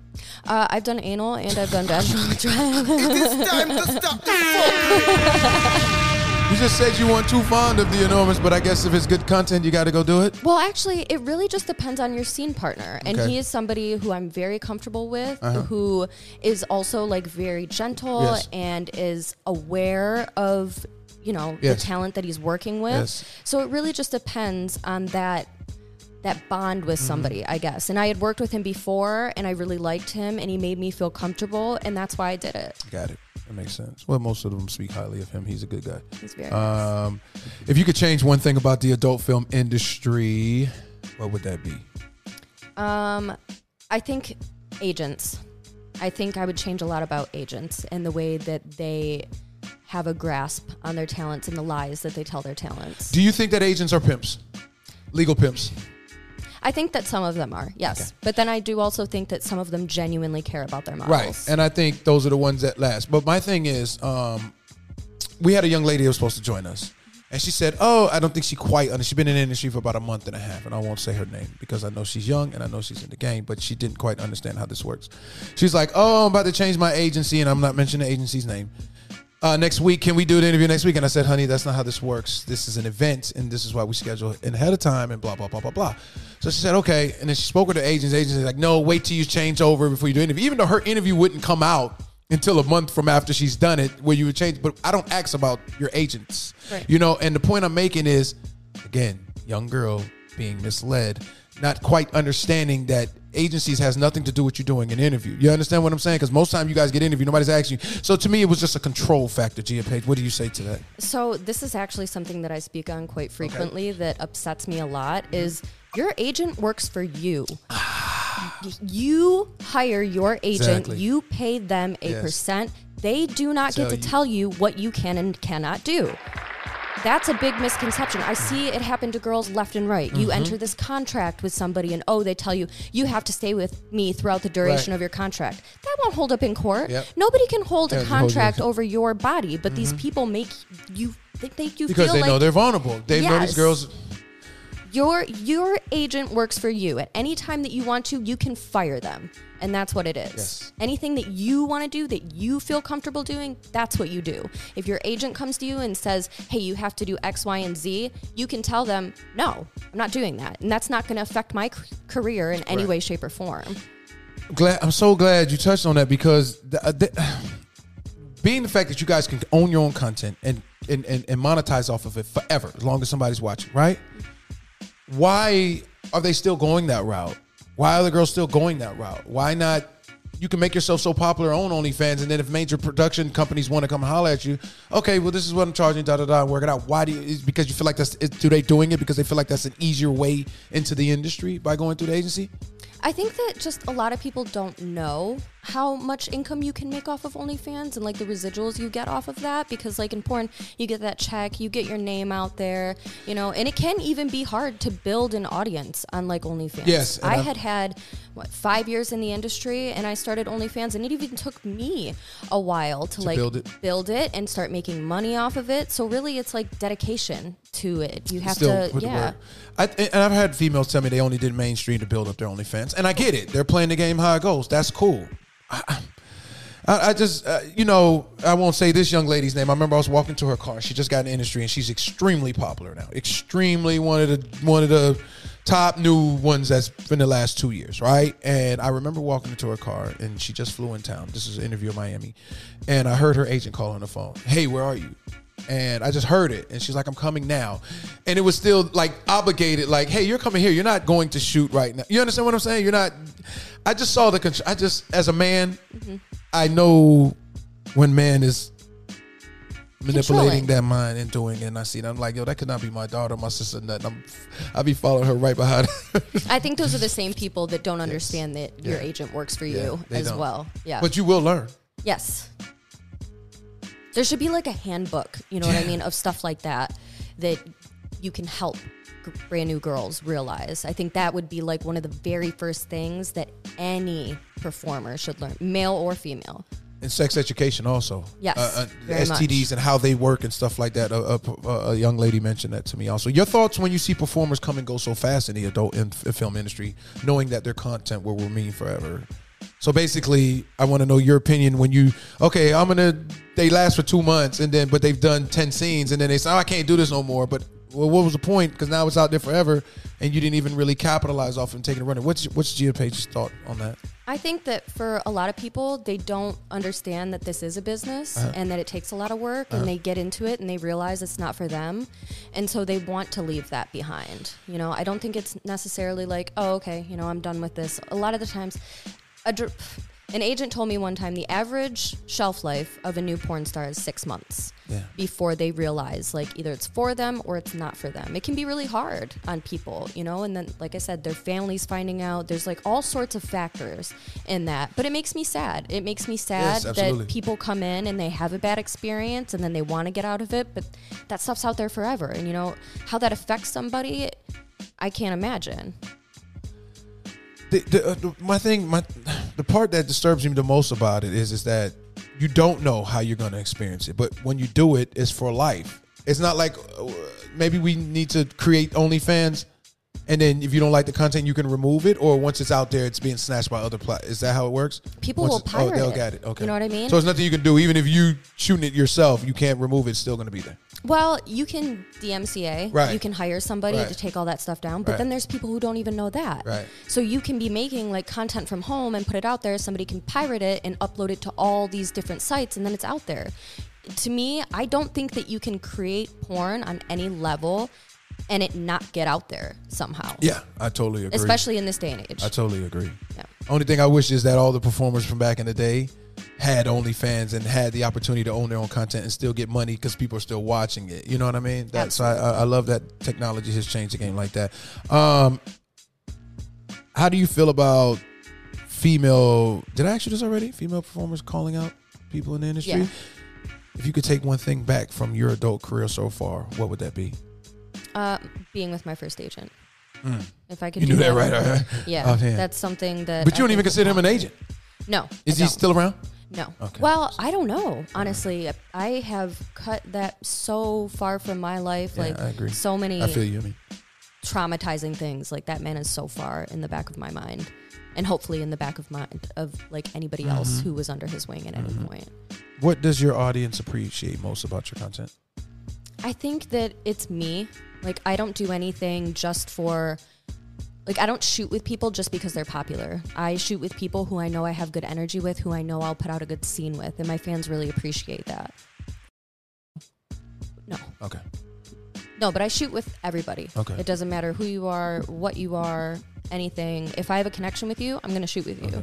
Uh, I've done anal and I've done vaginal drive. It's time to stop the. You just said you weren't too fond of the enormous, but I guess if it's good content, you got to go do it. well, actually, it really just depends on your scene partner. And Okay. Uh-huh. he is somebody who I'm very comfortable with, who is also like very gentle Yes. and is aware of, you know, Yes. the talent that he's working with. Yes. So it really just depends on that that bond with Mm-hmm. somebody, I guess. And I had worked with him before and I really liked him and he made me feel comfortable and that's why I did it. Got it. That makes sense. Well, most of them speak highly of him. He's a good guy. He's very nice. Um, if you could change one thing about the adult film industry, what would that be? Um, I think agents. I think I would change a lot about agents and the way that they have a grasp on their talents and the lies that they tell their talents. Do you think that agents are pimps, legal pimps? I think that some of them are, yes. But then I do also think that some of them genuinely care about their models. Right. And I think those are the ones that last. But my thing is, um, we had a young lady who was supposed to join us. And she said, Oh, I don't think she quite under she's been in the industry for about a month and a half, and I won't say her name because I know she's young and I know she's in the game, but she didn't quite understand how this works. She's like, Oh, I'm about to change my agency, and I'm not mentioning the agency's name. Uh, next week, can we do the interview next week? And I said, honey, that's not how this works. This is an event, and this is why we schedule it ahead of time, and blah blah blah blah blah. So she said, okay, and then she spoke with the agents. Agents like, no, wait till you change over before you do interview. Even though her interview wouldn't come out until a month from after she's done it, where you would change. But I don't ask about your agents, Right. you know. And the point I'm making is, again, young girl being misled, not quite understanding that agencies has nothing to do with you doing an interview. You understand what I'm saying? Because most time you guys get interviewed, nobody's asking you. So to me, it was just a control factor. Gia Paige, what do you say to that? So this is actually something that I speak on quite frequently that upsets me a lot is your agent works for you. you hire your agent, Exactly. you pay them a Yes. percent. They do not Tell get to you. tell you what you can and cannot do. That's a big misconception. I see it happen to girls left and right. Mm-hmm. You enter this contract with somebody, and oh, they tell you you have to stay with me throughout the duration Right. of your contract. That won't hold up in court. Yep. Nobody can hold Yeah, a hold contract over your body, but these people make you they make you Mm-hmm. Because they like know they're vulnerable. They know these girls. your your agent works for you. At any time that you want to, you can fire them. And that's what it is. Yes. Anything that you want to do that you feel comfortable doing, that's what you do. If your agent comes to you and says, "Hey, you have to do X, Y, and Z," you can tell them, "No, I'm not doing that." And that's not going to affect my c- career in any Right. way shape or form. glad I'm so glad you touched on that because the, uh, the, being the fact that you guys can own your own content and, and and and monetize off of it forever as long as somebody's watching, right? Why are they still going that route? Why are the girls still going that route? Why not? You can make yourself so popular on OnlyFans, and then if major production companies want to come holler at you, okay, well, this is what I'm charging, da da da, and work it out. Why do you? Is because you feel like that's? Is, do they doing it because they feel like that's an easier way into the industry by going through the agency? I think that just a lot of people don't know how much income you can make off of OnlyFans and like the residuals you get off of that because like in porn you get that check, you get your name out there, you know, and it can even be hard to build an audience on like OnlyFans. Yes, I I'm- had had what 5 years in the industry and I started OnlyFans and it even took me a while to, like build it. build it and start making money off of it. So really it's like dedication to it. You have Still to yeah. I, and I've had females tell me they only did mainstream to build up their OnlyFans, and I get it. They're playing the game how it goes. That's cool. I, I, just, uh, you know, I won't say this young lady's name. I remember I was walking to her car. She just got in the industry, and she's extremely popular now. Extremely one of the one of the top new ones that's been the last two years, right? And I remember walking into her car, and she just flew in town. This is an interview in Miami, and I heard her agent call on the phone. Hey, where are you? and I just heard it, and she's like, "I'm coming now," and it was still like obligated, like, "Hey, you're coming here. You're not going to shoot right now." You understand what I'm saying? You're not. I just saw the. I just, as a man, mm-hmm. I know when man is manipulating that mind and doing it, and I see it. I'm like, yo, that could not be my daughter, my sister, nothing. I'm, I be following her right behind. I think those are the same people that don't understand that your agent works for Yeah, you as don't. well. Yeah. but you will learn. yes. There should be like a handbook, you know what I mean, of stuff like that that you can help brand new girls realize. I think that would be like one of the very first things that any performer should learn, male or female. and sex education also. Yes, uh, uh, STDs much. and how they work and stuff like that. A, a, a young lady mentioned that to me also. Your thoughts when you see performers come and go so fast in the adult in, f- film industry, knowing that their content will remain forever. So basically, I want to know your opinion when you okay. I'm gonna. They last for two months and then, but they've done ten scenes and then they say, "Oh, I can't do this no more." But well, what was the point? Because now it's out there forever, and you didn't even really capitalize off and taking a run. What's what's Gia Paige's thought on that? I think that for a lot of people, they don't understand that this is a business Uh-huh. and that it takes a lot of work, and they get into it and they realize it's not for them, and so they want to leave that behind. You know, I don't think it's necessarily like, oh, okay, you know, I'm done with this. A lot of the times, a dr- an agent told me one time the average shelf life of a new porn star is six months Yeah. before they realize like either it's for them or it's not for them. It can be really hard on people, you know, and then like I said, their families finding out. There's like all sorts of factors in that. But it makes me sad. It makes me sad Yes, that people come in and they have a bad experience and then they want to get out of it, but that stuff's out there forever. And you know, how that affects somebody, I can't imagine. the, the, uh, my thing, my the part that disturbs me the most about it is is that you don't know how you're going to experience it, but when you do it, it's for life. It's not like uh, maybe we need to create OnlyFans, and then if you don't like the content, you can remove it, or once it's out there, it's being snatched by other plat. Is that how it works? People Once will it's- oh, they'll it. get it. Okay, You know what I mean? So it's nothing you can do, even if you shooting it yourself, you can't remove it. It's still going to be there. Well, you can DMCA. Right. You can hire somebody Right. to take all that stuff down. But Right. then there's people who don't even know that. Right. So you can be making like content from home and put it out there. Somebody can pirate it and upload it to all these different sites, and then it's out there. To me, I don't think that you can create porn on any level and it not get out there somehow. Yeah, I totally agree. Especially in this day and age. I totally agree. Yeah. Only thing I wish is that all the performers from back in the day had OnlyFans and had the opportunity to own their own content and still get money because people are still watching it. You know what I mean? That's I, I love that technology has changed the game like that. Um, how do you feel about female? Did I ask you this already? Female performers calling out people in the industry. Yeah. If you could take one thing back from your adult career so far, what would that be? Uh, being with my first agent. If I could. You do knew that right? Yeah. Offhand. That's something that. But you don't even consider him an agent. No. Is he still around? No. Okay. Well, I don't know. Honestly, I have cut that so far from my life. Yeah, like I agree. so many I feel you. I mean. traumatizing things. Like that man is so far in the back of my mind, and hopefully in the back of mind of like anybody else Mm-hmm. who was under his wing at any point. What does your audience appreciate most about your content? I think that it's me. Like I don't do anything just for like I don't shoot with people just because they're popular. I shoot with people who I know I have good energy with, who I know I'll put out a good scene with, and my fans really appreciate that. No. Okay. No, but I shoot with everybody. Okay. It doesn't matter who you are, what you are, anything. If I have a connection with you, I'm going to shoot with you.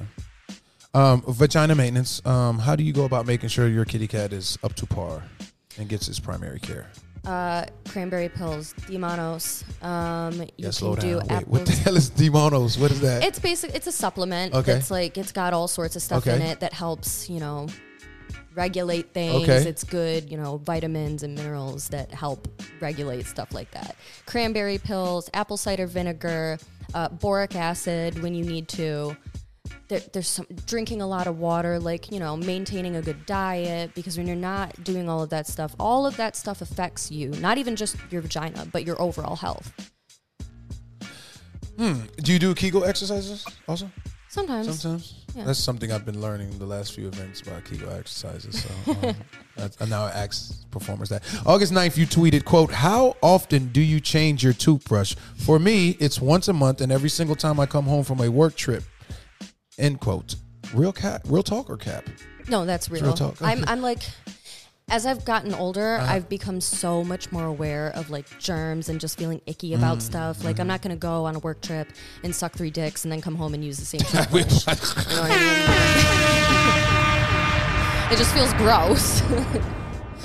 Um, vagina maintenance. Um, how do you go about making sure your kitty cat is up to par and gets its primary care? Uh, cranberry pills, Demonos. Um, you Yeah, can slow do down. Wait, apples. what the hell is Demonos? What is that? It's basic. It's a supplement. Okay. It's like it's got all sorts of stuff in it that helps you know regulate things. Okay. It's good, you know, vitamins and minerals that help regulate stuff like that. Cranberry pills, apple cider vinegar, uh, boric acid when you need to. There, there's some drinking a lot of water, like you know, maintaining a good diet. Because when you're not doing all of that stuff, all of that stuff affects you. Not even just your vagina, but your overall health. do you do Kegel exercises also? Sometimes. Sometimes. Yeah. That's something I've been learning the last few events about Kegel exercises. So um, that's, I now ask performers that. August 9th, you tweeted, quote, How often do you change your toothbrush? For me, it's once a month and every single time I come home from a work trip. End quote. Real cap, real talk or cap? No, that's real. real talk, I'm. Uh-huh. I'm like, as I've gotten older, I've become so much more aware of like germs and just feeling icky about Mm, stuff. Like, I'm mm-hmm. not going to go on a work trip and suck three dicks and then come home and use the same toothbrush. You know what I mean? it just feels gross.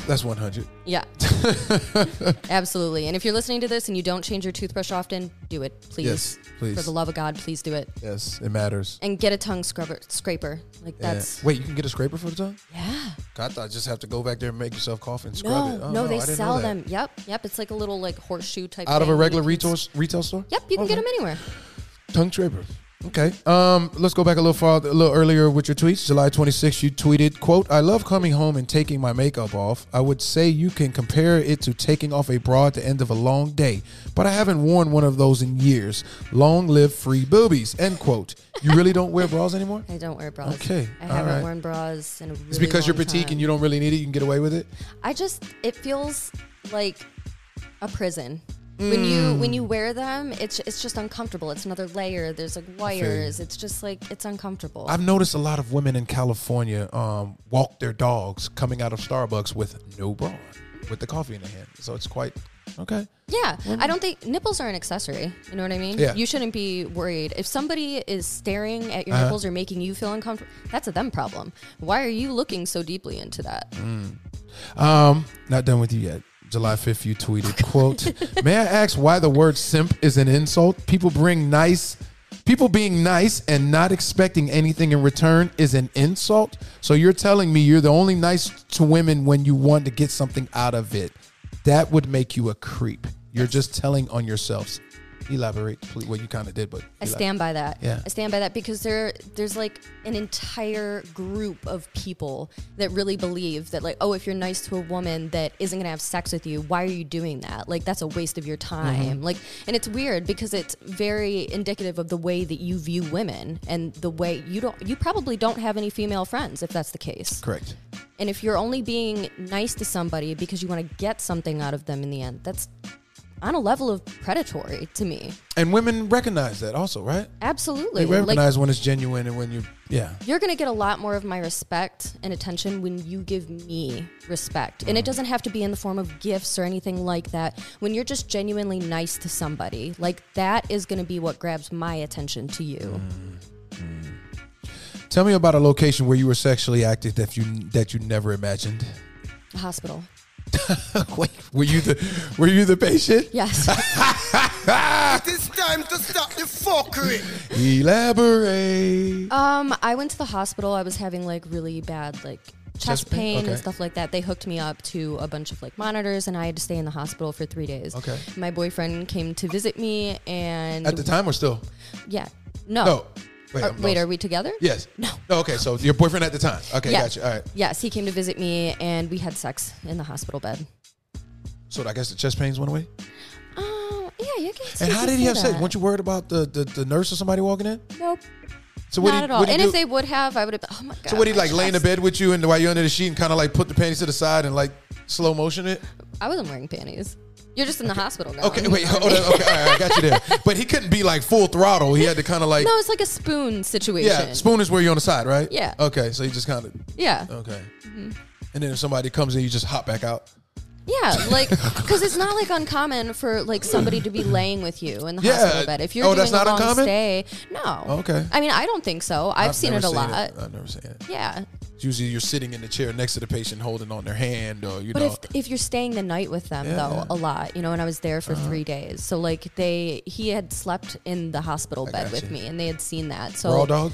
That's 100. yeah. Absolutely. And if you're listening to this and you don't change your toothbrush often, do it, please. Yes, please. For the love of God, please do it. Yes, it matters. And get a tongue scrubber, scraper. Like, Yeah. that's. Wait, you can get a scraper for the tongue? Yeah. God, I thought I just have to go back there and make yourself cough and scrub No, it. Oh, no, they didn't know sell that. them. Yep, yep. It's like a little like horseshoe type. Out of a thing. regular retail retail store? Yep, you can get Okay. them anywhere. Tongue scraper. Okay. Um, let's go back a little farther, a little earlier with your tweets. July 26th, you tweeted, quote, I love coming home and taking my makeup off. I would say you can compare it to taking off a bra at the end of a long day, but I haven't worn one of those in years. Long live free boobies, end quote. You really don't wear bras anymore? I don't wear bras. Okay, I haven't right. worn bras in a really It's because you're petite time. and you don't really need it. You can get away with it. I just it feels like a prison. When you when you wear them, it's it's just uncomfortable. It's another layer. There's like wires. It's just like it's uncomfortable. I've noticed a lot of women in California um, walk their dogs coming out of Starbucks with no bra, with the coffee in their hand. So it's quite okay. Yeah, I don't think nipples are an accessory. You know what I mean? Yeah. You shouldn't be worried. If somebody is staring at your Uh-huh. nipples or making you feel uncomfortable, that's a them problem. Why are you looking so deeply into that? Um, not done with you yet. July 5th, you tweeted, quote, May I ask why the word simp is an insult? People bring nice people being nice and not expecting anything in return is an insult. So you're telling me you're the only nice to women when you want to get something out of it. That would make you a creep. You're just telling on yourselves. Elaborate, please. Well, you kind of did, but I stand by that. Yeah. I stand by that because there there's like an entire group of people that really believe that like, oh, if you're nice to a woman that isn't gonna have sex with you, why are you doing that? Like that's a waste of your time. Mm-hmm. Like and it's weird because it's very indicative of the way that you view women and the way you don't you probably don't have any female friends if that's the case. Correct. And if you're only being nice to somebody because you want to get something out of them in the end, that's on a level of predatory to me. And women recognize that also, right? Absolutely. They Like, recognize when it's genuine and when you, yeah. you're going to get a lot more of my respect and attention when you give me respect. And it mm-hmm. doesn't have to be in the form of gifts or anything like that. When you're just genuinely nice to somebody, like that is going to be what grabs my attention to you. Mm-hmm. Tell me about a location where you were sexually active that you that you never imagined. A hospital. Wait, were you the were you the patient? Yes. It is time to stop the fuckery. Elaborate. um, I went to the hospital. I was having like really bad like chest, Chest pain? pain Okay. and stuff like that. They hooked me up to a bunch of like monitors and I had to stay in the hospital for 3 days. Okay. My boyfriend came to visit me and At the time or still? yeah. No. No. Wait, uh, Are- wait, are we together? Yes. No. Oh, okay, so your boyfriend at the time. Okay, Yeah. gotcha. All right. Yes, he came to visit me and we had sex in the hospital bed. So I guess the chest pains went away. Oh, yeah, you can. And how did he have sex? that. Weren't you worried about the, the, the nurse or somebody walking in? Nope. So not what at all. What And do? if they would have, I would have been, oh my God. so what he like lay in the bed with you and while you're under the sheet and kind of like put the panties to the side and like slow motion it? I wasn't wearing panties. You're just in the hospital now. Okay, wait, hold on. Okay, all right, I got you there. But he couldn't be like full throttle. He had to kind of like No, it's like a spoon situation. Yeah, spoon is where you're on the side, right? Yeah. Okay, so you just kind of Yeah. okay. Mm-hmm. And then if somebody comes in, you just hop back out. Yeah, like because it's not like uncommon for like somebody to be laying with you in the Yeah. hospital bed. If you're Oh, doing that's not a long uncommon? stay, no. Okay. I mean, I don't think so. I've, seen it never a lot. I've never seen it. Yeah, Usually you're sitting in the chair next to the patient holding on their hand or you But know. if if you're staying the night with them Yeah, though. Uh-huh. a lot, you know, and I was there for three days, so like they he had slept in the hospital I bed got with you. me, and they had seen that. So Raw dog?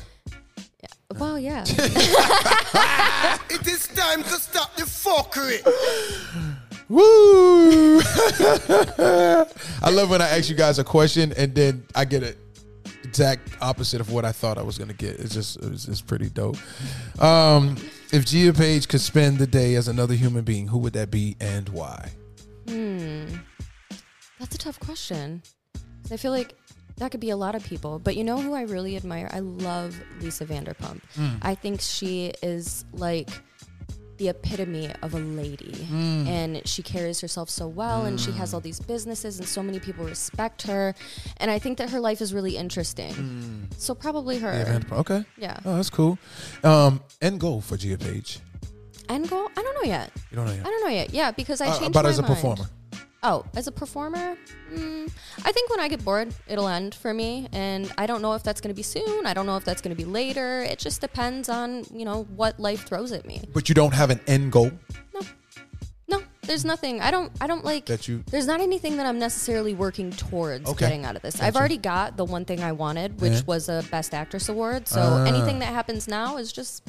well, yeah, It is time to stop the fuckery. Woo! I love when I ask you guys a question and then I get it exact opposite of what I thought I was gonna get. It's just it's, it's pretty dope. Um, if Gia Paige could spend the day as another human being, who would that be and why? Hmm, that's a tough question. I feel like that could be a lot of people, but you know who I really admire? I love Lisa Vanderpump. I think she is like the epitome of a lady and she carries herself so well and she has all these businesses and so many people respect her and i think that her life is really interesting so probably her Yeah. Okay. Yeah. Oh, that's cool. Um, end goal for Gia Paige. end goal i don't know yet You don't know yet. i don't know yet yeah because i Uh, changed but my as a mind. performer. Oh as a performer mm, i think when i get bored it'll end for me and i don't know if that's going to be soon i don't know if that's going to be later it just depends on you know what life throws at me But you don't have an end goal no no. there's nothing i don't i don't like that you There's not anything that I'm necessarily working towards Okay. getting out of this. I've already got the one thing I wanted, which Yeah. was a Best Actress award. So Ah. anything that happens now is just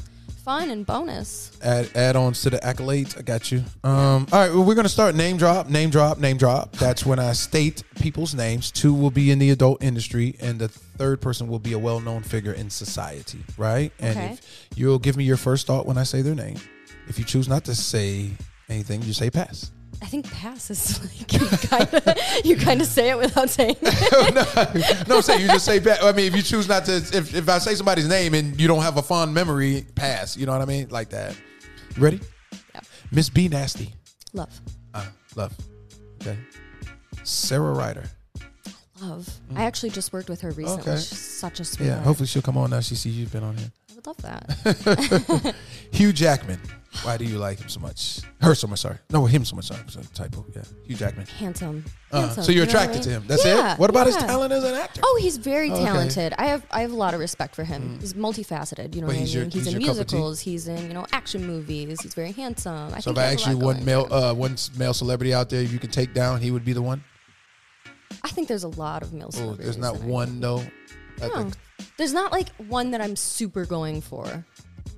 fun and bonus. add add-ons to the accolades. I got you. Um, all right, well, we're gonna start name drop, name drop, name drop. That's when I state people's names. Two will be in the adult industry, and the third person will be a well-known figure in society, right? And Okay. if you'll give me your first thought when I say their name. If you choose not to say anything, you say pass. I think pass is like you kind of you kind of say it without saying it. no, I'm saying you just say pass. I mean, if you choose not to, if, if I say somebody's name and you don't have a fond memory, pass. You know what I mean? Like that. Ready? Yeah. Miss B Nasty. Love, Uh, love. Okay. Sarah Ryder. love. I actually just worked with her recently. Okay. She's such a sweetheart. Yeah, hopefully she'll come on now. She sees you've been on here. I would love that. Hugh Jackman. Why do you like him so much? Her so much, sorry. No, him so much, sorry. Typo. Yeah. Hugh Jackman. Handsome. Uh, Handsome, so you're you know I attracted to him. That's Yeah, it? What about his talent as an actor? Oh, he's very Okay. talented. I have I have a lot of respect for him. He's multifaceted. You know But what he's I your- mean? he's, he's in your cup of tea? musicals. He's in you know action movies. He's very handsome. I so if I he has ask a you one male uh one male celebrity out there you could take down, he would be the one? I think there's a lot of male Oh, celebrities. there's not one though. I No. think There's not like one that I'm super going for.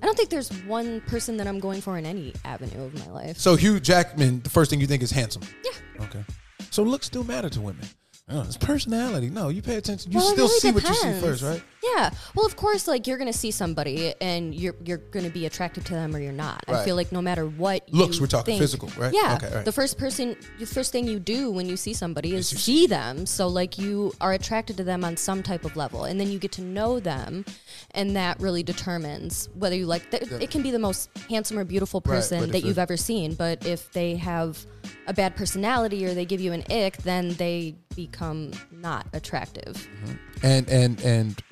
I don't think there's one person that I'm going for in any avenue of my life. So Hugh Jackman, the first thing you think is handsome. Yeah. Okay. So looks still matter to women. Oh, it's personality. No, you pay attention. You Well, it still really see what you see depends. first, right? Yeah. Well, of course, like you're gonna see somebody and you're you're gonna be attracted to them or you're not. I Right. feel like no matter what Looks, you we're talking think- physical, right? Yeah. Okay, right. The first person, the first thing you do when you see somebody is you see them. So like you are attracted to them on some type of level, and then you get to know them, and that really determines whether you like. Th- It can be the most handsome or beautiful Right, person but if that you've ever seen, but if they have a bad personality or they give you an ick, then they become not attractive. Mm-hmm. And and and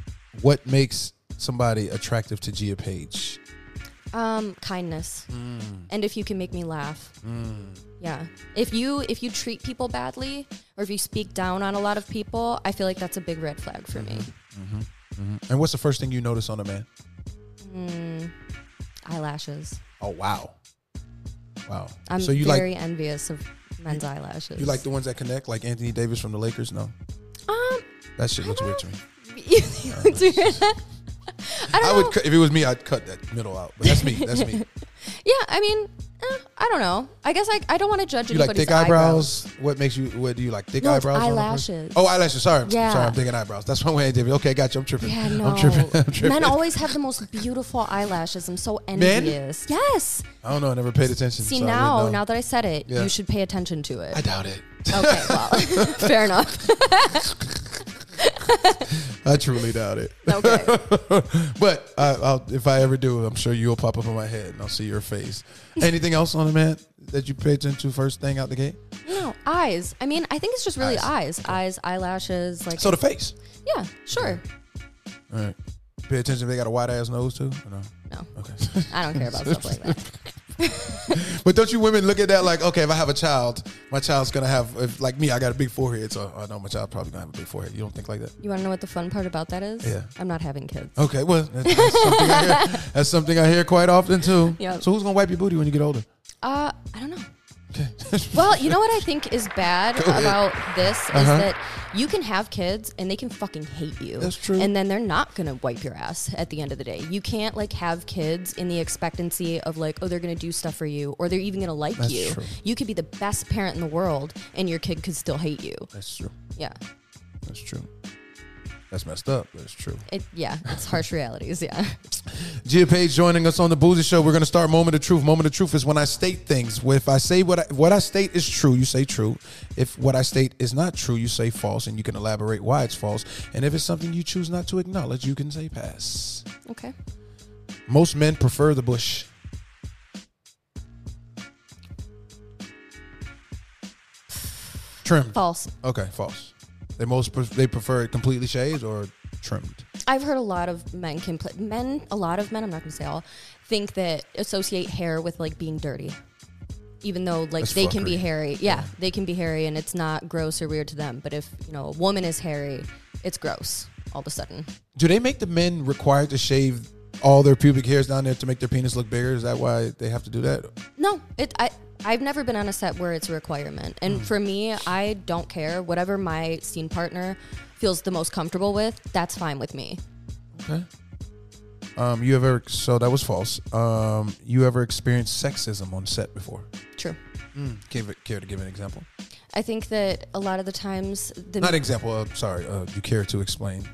what makes somebody attractive to Gia Paige? Um, kindness. Mm. And if you can make me laugh. Mm. Yeah. If you if you treat people badly or if you speak down on a lot of people, I feel like that's a big red flag for me. Mm-hmm. Mm-hmm. And what's the first thing you notice on a man? Mm, eyelashes. Oh wow, wow. I'm so you very like envious of men's eyelashes. you like the ones that connect, like Anthony Davis from the Lakers? No, um that shit looks weird to me. you think it's weird? I I would, cut, if it was me, I'd cut that middle out. But that's me. That's me. yeah, I mean, eh, I don't know. I guess I, I don't want to judge You like anybody's thick eyebrows? What makes you? What do you like? Thick No, it's eyebrows? on a person? eyelashes. Oh, eyelashes. Sorry, Yeah. sorry. I'm thinking eyebrows. That's one way I did it. Okay, got you. I'm tripping. Yeah, no. I'm tripping. I'm tripping. Men always have the most beautiful eyelashes. I'm so envious. Yes. I don't know. I never paid attention. See so I now, know. now that I said it, Yeah. you should pay attention to it. I doubt it. okay, well, fair enough. I truly doubt it. Okay. but I, I'll, if I ever do, I'm sure you'll pop up in my head and I'll see your face. Anything else on the man that you pay attention to first thing out the gate? No, eyes. I mean, I think it's just really Eyes. eyes. Eyes, eyelashes, like So the face. Yeah, sure. All right. Pay attention if they got a wide ass nose too. Or no. No. Okay. I don't care about stuff like that. but don't you women look at that like, okay, if I have a child, my child's gonna have, if like me, I got a big forehead, so I know my child probably gonna have a big forehead. You don't think like that? You want to know what the fun part about that is? Yeah. I'm not having kids. Okay, well, that's, that's something I hear. That's something I hear quite often too. Yep. So who's gonna wipe your booty when you get older? Uh, I don't know. Well, you know what I think is bad Go ahead. about this is Uh-huh. that you can have kids and they can fucking hate you. That's true. And then they're not gonna wipe your ass at the end of the day. You can't like have kids in the expectancy of like, oh, they're gonna do stuff for you or they're even gonna like That's you. true. You could be the best parent in the world and your kid could still hate you. That's true. Yeah. That's true. That's messed up. That's true. It yeah, it's harsh realities, yeah. Gia Paige joining us on the Bougie Show. We're going to start Moment of Truth. Moment of Truth is when I state things. If I say what I, what I state is true, you say true. If what I state is not true, you say false, and you can elaborate why it's false. And if it's something you choose not to acknowledge, you can say pass. Okay. Most men prefer the bush. Trim. False. Okay, false. They most pref- they prefer it completely shaved or trimmed. I've heard a lot of men can men. A lot of men. I'm not going to say all. Think that associate hair with like being dirty, even though like That's they can be fuckery. hairy. Yeah, they can be hairy, and it's not gross or weird to them. But if you know a woman is hairy, it's gross all of a sudden. Do they make the men required to shave all their pubic hairs down there to make their penis look bigger? Is that why they have to do that? No, it. I. I've never been on a set where it's a requirement, and Hmm. for me, I don't care. Whatever my scene partner feels the most comfortable with, that's fine with me. Okay. Um, you ever? So that was false. Um, you ever experienced sexism on set before? True. Give it, care to give an example? I think that a lot of the times the Not example. Uh, sorry. Uh, you care to explain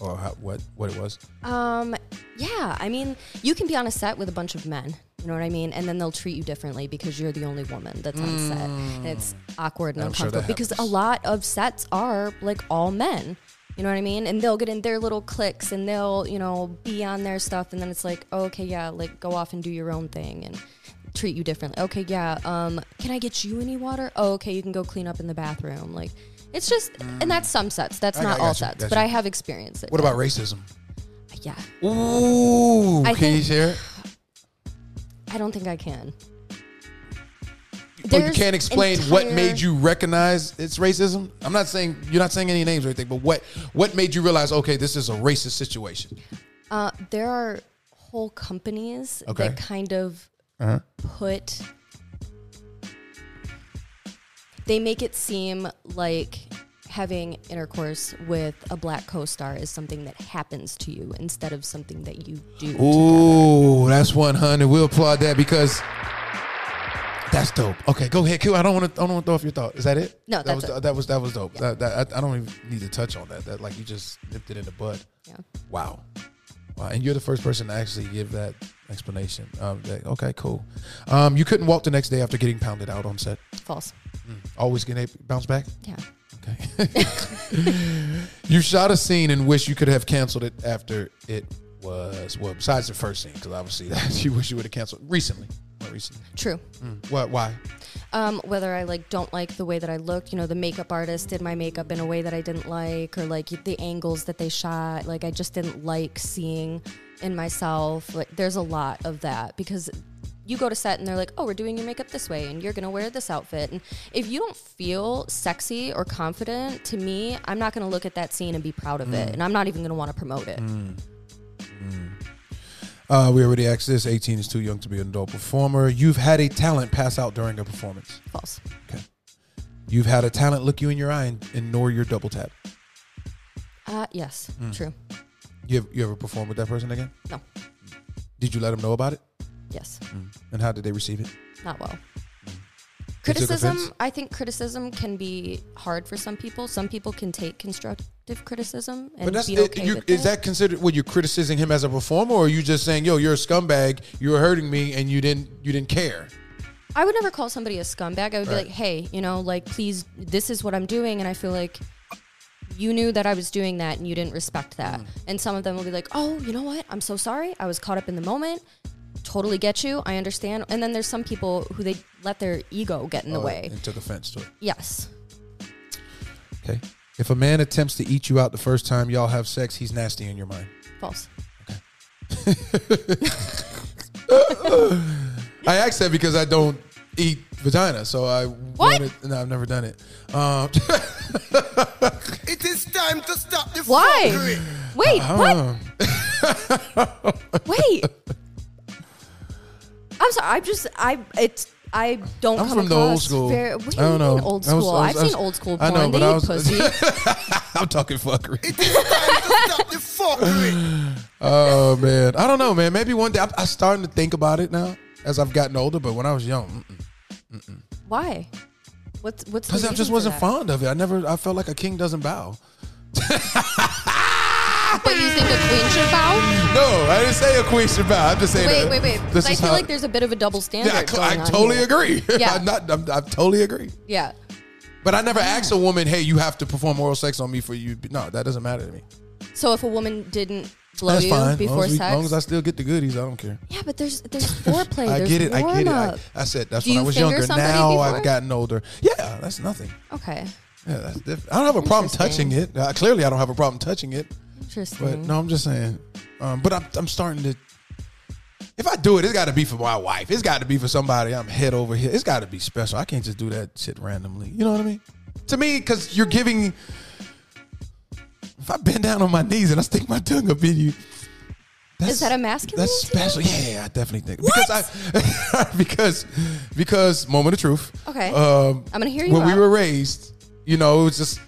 or how, what what it was? Um, yeah, I mean, you can be on a set with a bunch of men, you know what I mean? And then they'll treat you differently because you're the only woman that's on set. And it's awkward and I'm sure that uncomfortable because a happens. lot of sets are like all men. You know what I mean? And they'll get in their little cliques and they'll, you know, be on their stuff and then it's like, oh, okay, yeah, like go off and do your own thing and treat you differently. Okay, yeah, um, can I get you any water? Oh, okay, you can go clean up in the bathroom. Like it's just and that's some sets. That's I not got- all sets, but. I have experienced it. What about racism? Yeah. Ooh, I can you think- share? it? I don't think I can. Well, you There's can't explain what entire- made you recognize it's racism. I'm not saying you're not saying any names or anything, but what what made you realize okay, this is a racist situation? Uh, there are whole companies Okay. that kind of Uh-huh. put. They make it seem like having intercourse with a black co-star is something that happens to you instead of something that you do. Ooh, that's one hundred. We'll applaud that because that's dope. Okay, go ahead, Q. I don't want to. I don't want to throw off your thought. Is that it? No, that that's was it. that was that was dope. That, that, I, I don't even need to touch on that. That like you just nipped it in the bud. Yeah. Wow. Wow. And you're the first person to actually give that explanation. Um, that, okay, cool. Um, you couldn't walk the next day after getting pounded out on set. False. Always a bounce back. Yeah. Okay. you shot a scene and wish you could have canceled it after it was well. Besides the first scene, because obviously that you wish you would have canceled recently. Not recently. True. What? Why? um, whether I like don't like the way that I looked. You know, the makeup artist did my makeup in a way that I didn't like, or like the angles that they shot. Like I just didn't like seeing in myself. Like there's a lot of that because you go to set and they're like, oh, we're doing your makeup this way, and you're gonna wear this outfit. And if you don't feel sexy or confident, to me, I'm not gonna look at that scene and be proud of it, and I'm not even gonna want to promote it. Uh, we already asked this. 18 is too young to be an adult performer. You've had a talent pass out during a performance. False. Okay. You've had a talent look you in your eye and ignore your double tap. Uh, yes, true. You ever, you ever perform with that person again? No. Did you let them know about it? Yes. And how did they receive it? not well. Took Criticism. I think criticism can be hard for some people. Some people can take constructive criticism and But that's be okay you, with is it. that considered? What you're criticizing him as a performer, or are you just saying, "Yo, you're a scumbag. You were hurting me, and you didn't you didn't care." I would never call somebody a scumbag. I would Right. be like, hey, you know, like, please, this is what I'm doing. And I feel like you knew that I was doing that and you didn't respect that. Mm. And some of them will be like, oh, you know what? I'm so sorry. I was caught up in the moment. Totally get you. I understand. And then there's some people who they let their ego get in the Oh, way. and took offense to it. Yes. Okay. If a man attempts to eat you out the first time y'all have sex, he's nasty in your mind. False. I I asked that because I don't eat vagina, so I What? wanted. No, I've never done it. Um, It is time to stop the Why? fuckery. Wait, uh, what? Wait. I'm sorry. I'm just I it's I don't I'm come from the old across school. Very, what do I you don't know. old I was- school? I was- I've was- seen old school I porn. know, but they I eat was- pussy. I'm talking fuckery. It is time to stop the fuckery. Oh man, I don't know, man. Maybe one day I'm, I'm starting to think about it now as I've gotten older. But when I was young, Why? What's what's the because I reason just for wasn't that? fond of it. I never. I felt like a king doesn't bow. But you think a queen should bow? No, I didn't say a queen should bow. I'm just saying. Wait, wait, wait. This I is feel how- like there's a bit of a double standard. Yeah, I, cl- I totally here. agree. Yeah. I'm not. I'm, I totally agree. Yeah. But I never asked a woman, "Hey, you have to perform oral sex on me for you." No, that doesn't matter to me. So if a woman didn't blow That's you fine. before as, we- sex, long as I still get the goodies, I don't care. yeah, but there's there's foreplay. I there's get it. I get it. I. I said that's Do when I was younger. Now before? I've gotten older. Yeah, that's nothing. Okay. Yeah, that's different. I don't have a problem touching it. Uh, clearly, I don't have a problem touching it. Interesting. But no, I'm just saying. Um, but I'm, I'm starting to. If I do it, it's got to be for my wife. It's got to be for somebody I'm head over here. It's got to be special. I can't just do that shit randomly. You know what I mean? To me, because you're giving. If I bend down on my knees and I stick my tongue up in you, that's, Is that a masculine That's special. Yeah, yeah, I definitely think because I because because moment of truth. Okay. Um, I'm gonna hear you When we were raised, you know, it was just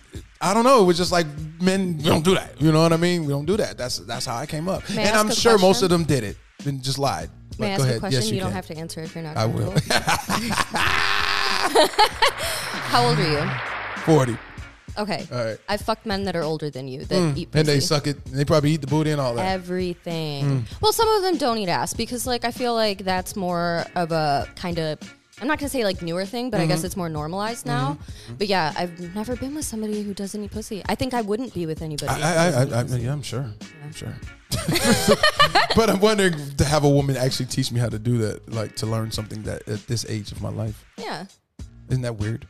I don't know. It was just like men. We don't do that. You know what I mean? We don't do that. That's that's how I came up, May and I'm sure most of them did it and just lied. May I But ask go a ahead. question? Yes, you, you, don't have to answer if you're not. I will. How old are you? Forty, Okay. All right. I fucked men that are older than you that eat pussy. and they suck it. And they probably eat the booty and all that. Everything. Hmm. Well, some of them don't eat ass because, like, I feel like that's more of a kind of. I'm not gonna say like newer thing, but I Mm-hmm. guess it's more normalized now. But yeah, I've never been with somebody who doesn't eat pussy. I think I wouldn't be with anybody. I, I, I, I, I, yeah, I'm sure. I'm sure. but I'm wondering to have a woman actually teach me how to do that, like to learn something that at this age of my life. yeah. Isn't that weird?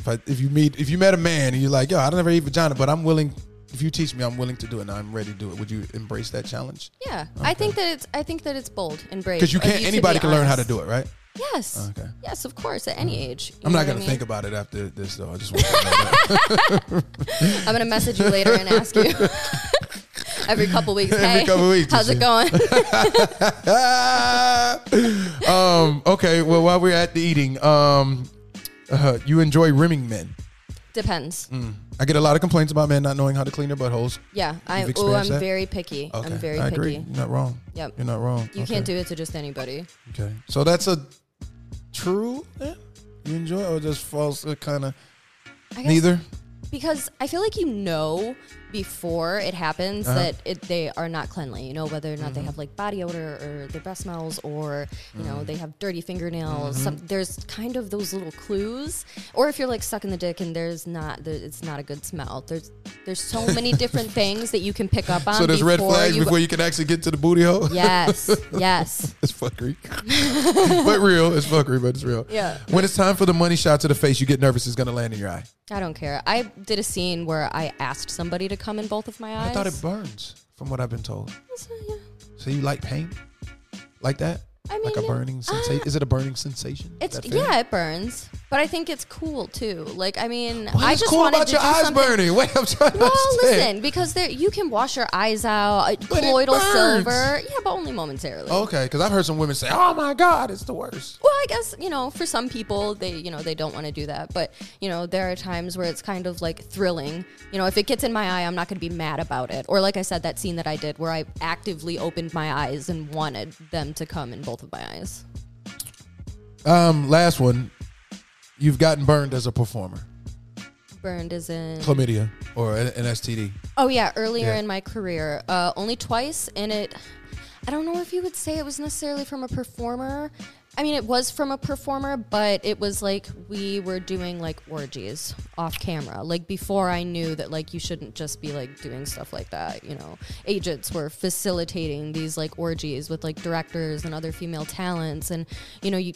If, I, if you meet if you met a man and you're like, yo, I don't ever eat vagina, but I'm willing. If you teach me, I'm willing to do it. and I'm ready to do it. Would you embrace that challenge? Yeah, I think that it's I think that it's bold and brave. Because you can't. to Anybody can learn how to do it, right? Yes. Okay. Yes, of course, at any age. I'm not gonna I mean? think about it after this, though. I just want. I'm gonna message you later and ask you every couple weeks. Every couple weeks, how's it going? um. Okay. Well, while we're at the eating, um, uh, you enjoy rimming men. Depends. I get a lot of complaints about men not knowing how to clean their buttholes. Yeah, I, oh, I'm that? very picky. Okay, I'm very I picky. agree. You're not wrong. Yep. You're not wrong. You Okay. can't do it to just anybody. Okay. So that's a true. Yeah. You enjoy or just false? Uh, kind of neither. because I feel like you know before it happens Uh-huh. that it, they are not cleanly. You know whether or not they Mm-hmm. have like body odor or their breath smells or you know Mm. they have dirty fingernails. Mm-hmm. Some, there's kind of those little clues. Or if you're like sucking the dick and there's not, the, it's not a good smell. There's there's so many different things that you can pick up on. So there's red flags you, before you can actually get to the booty hole. Yes, yes. it's fuckery, but real. It's fuckery, but it's real. Yeah. When it's time for the money shot to the face, you get nervous. It's gonna land in your eye. I don't care. I did a scene where I asked somebody to come in both of my eyes. I thought it burns, from what I've been told. So, yeah. So you like pain, like that? I like a mean, burning sensation? Is it a burning sensation? It's yeah, it burns, but I think it's cool too. Like I mean, What I just cool wanted about to your do eyes something. burning? Wait, I'm trying to Well, understand. listen, because there you can wash your eyes out, uh, But it colloidal burns. silver, yeah, but only momentarily. Okay, because I've heard some women say, "Oh my God, it's the worst." Well, I guess you know, for some people, they you know they don't want to do that, but you know there are times where it's kind of like thrilling. You know, if it gets in my eye, I'm not going to be mad about it. Or like I said, that scene that I did where I actively opened my eyes and wanted them to come and both of my eyes. Um, last one. You've gotten burned as a performer, Burned as in chlamydia or an, an STD. Oh yeah, earlier Yeah. in my career, uh, only twice, and it. I don't know if you would say it was necessarily from a performer. I mean, it was from a performer, but it was like we were doing like orgies off camera. Like before I knew that like you shouldn't just be like doing stuff like that. You know, agents were facilitating these like orgies with like directors and other female talents, and you know you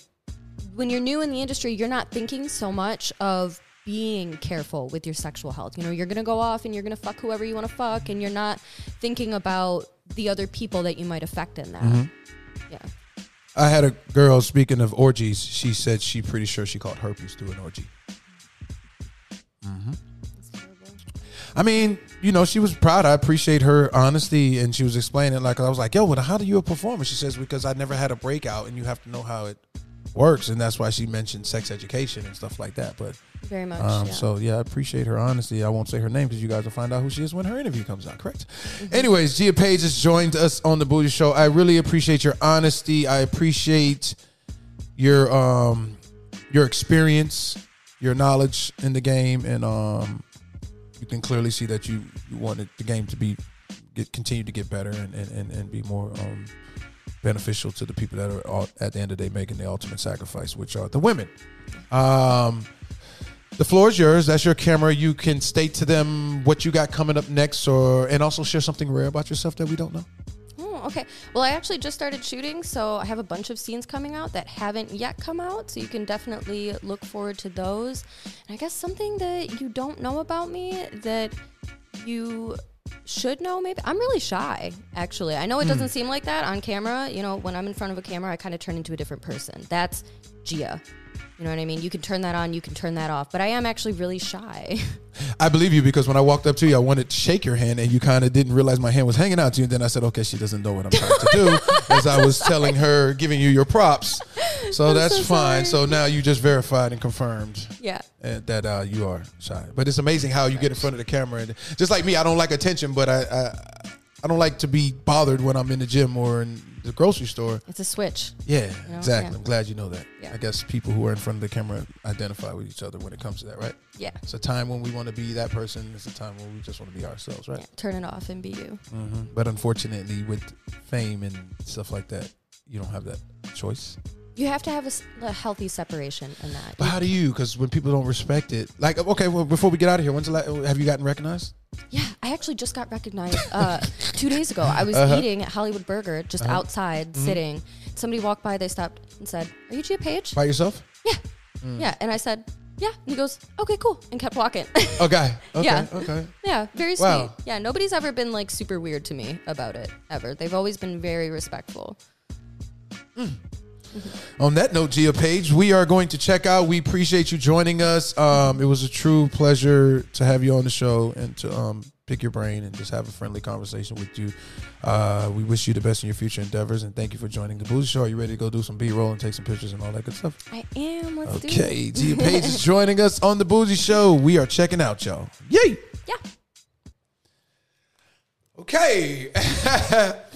when you're new in the industry, you're not thinking so much of being careful with your sexual health. You know, you're gonna go off and you're gonna fuck whoever you want to fuck, and you're not thinking about the other people that you might affect in that. Yeah. I had a girl speaking of orgies. She said she pretty sure she caught herpes through an orgy. hmm I mean, you know, she was proud. I appreciate her honesty, and she was explaining like I was like, "Yo, well, how do you perform?" And she says, "Because I never had a breakout, and you have to know how it works, and that's why she mentioned sex education and stuff like that." But Very much. um, yeah. so yeah, I appreciate her honesty. I won't say her name because you guys will find out who she is when her interview comes out. Correct. Anyways, Gia Paige has joined us on the Bougie Show. I really appreciate your honesty. I appreciate your um your experience, your knowledge in the game, and um you can clearly see that you, you wanted the game to be get continue to get better and and, and, and be more um beneficial to the people that are all, at the end of the day making the ultimate sacrifice, which are the women. Um the floor is yours. That's your camera. You can state to them what you got coming up next, or and also share something rare about yourself that we don't know. Oh, okay. Well, I actually just started shooting, so I have a bunch of scenes coming out that haven't yet come out. So you can definitely look forward to those. And I guess something that you don't know about me that you should know maybe? I'm really shy actually. I know it doesn't hmm. seem like that on camera. You know when i'm in front of a camera i kind of turn into a different person. That's gia. You know what i mean? You can turn that on you can turn that off. But i am actually really shy. I believe you because when I walked up to you, I wanted to shake your hand, and you kind of didn't realize my hand was hanging out to you. And then I said, "Okay, she doesn't know what I'm trying to do," as I was telling her, giving you your props. So that's so fine. sorry. So now you just verified and confirmed yeah that uh, you are shy. But it's amazing how you get in front of the camera, and just like me, I don't like attention, but I I, I don't like to be bothered when I'm in the gym or in the grocery store. it's a switch Yeah, know? exactly. Yeah. I'm glad you know that. Yeah. I guess people who are in front of the camera identify with each other when it comes to that, right? yeah It's a time when we want to be that person. It's a time when we just want to be ourselves, right? yeah turn it off and be you hmm But unfortunately, with fame and stuff like that, you don't have that choice. You have to have a healthy separation in that. But how do you? Because when people don't respect it, like okay, well, before we get out of here, when's the la- have you gotten recognized? yeah, I actually just got recognized uh, two days ago. I was Uh-huh. eating at Hollywood Burger, just outside, Mm-hmm. sitting. Somebody walked by, they stopped and said, "Are you Gia Paige?" By yourself? Yeah, Yeah. and I said, "Yeah." And he goes, "Okay, cool," and kept walking. Okay. Okay. Yeah. Okay. yeah, very sweet. Wow. Yeah, nobody's ever been like super weird to me about it ever. They've always been very respectful. On that note, Gia Paige, we are going to check out. We appreciate you joining us. Um, it was a true pleasure to have you on the show and to um, pick your brain and just have a friendly conversation with you. Uh, we wish you the best in your future endeavors and thank you for joining the Bougie Show. Are you ready to go do some B roll and take some pictures and all that good stuff? I am. Let's do Okay. Gia Paige is joining us on the Bougie Show. We are checking out, y'all. Yay! Yeah. Okay.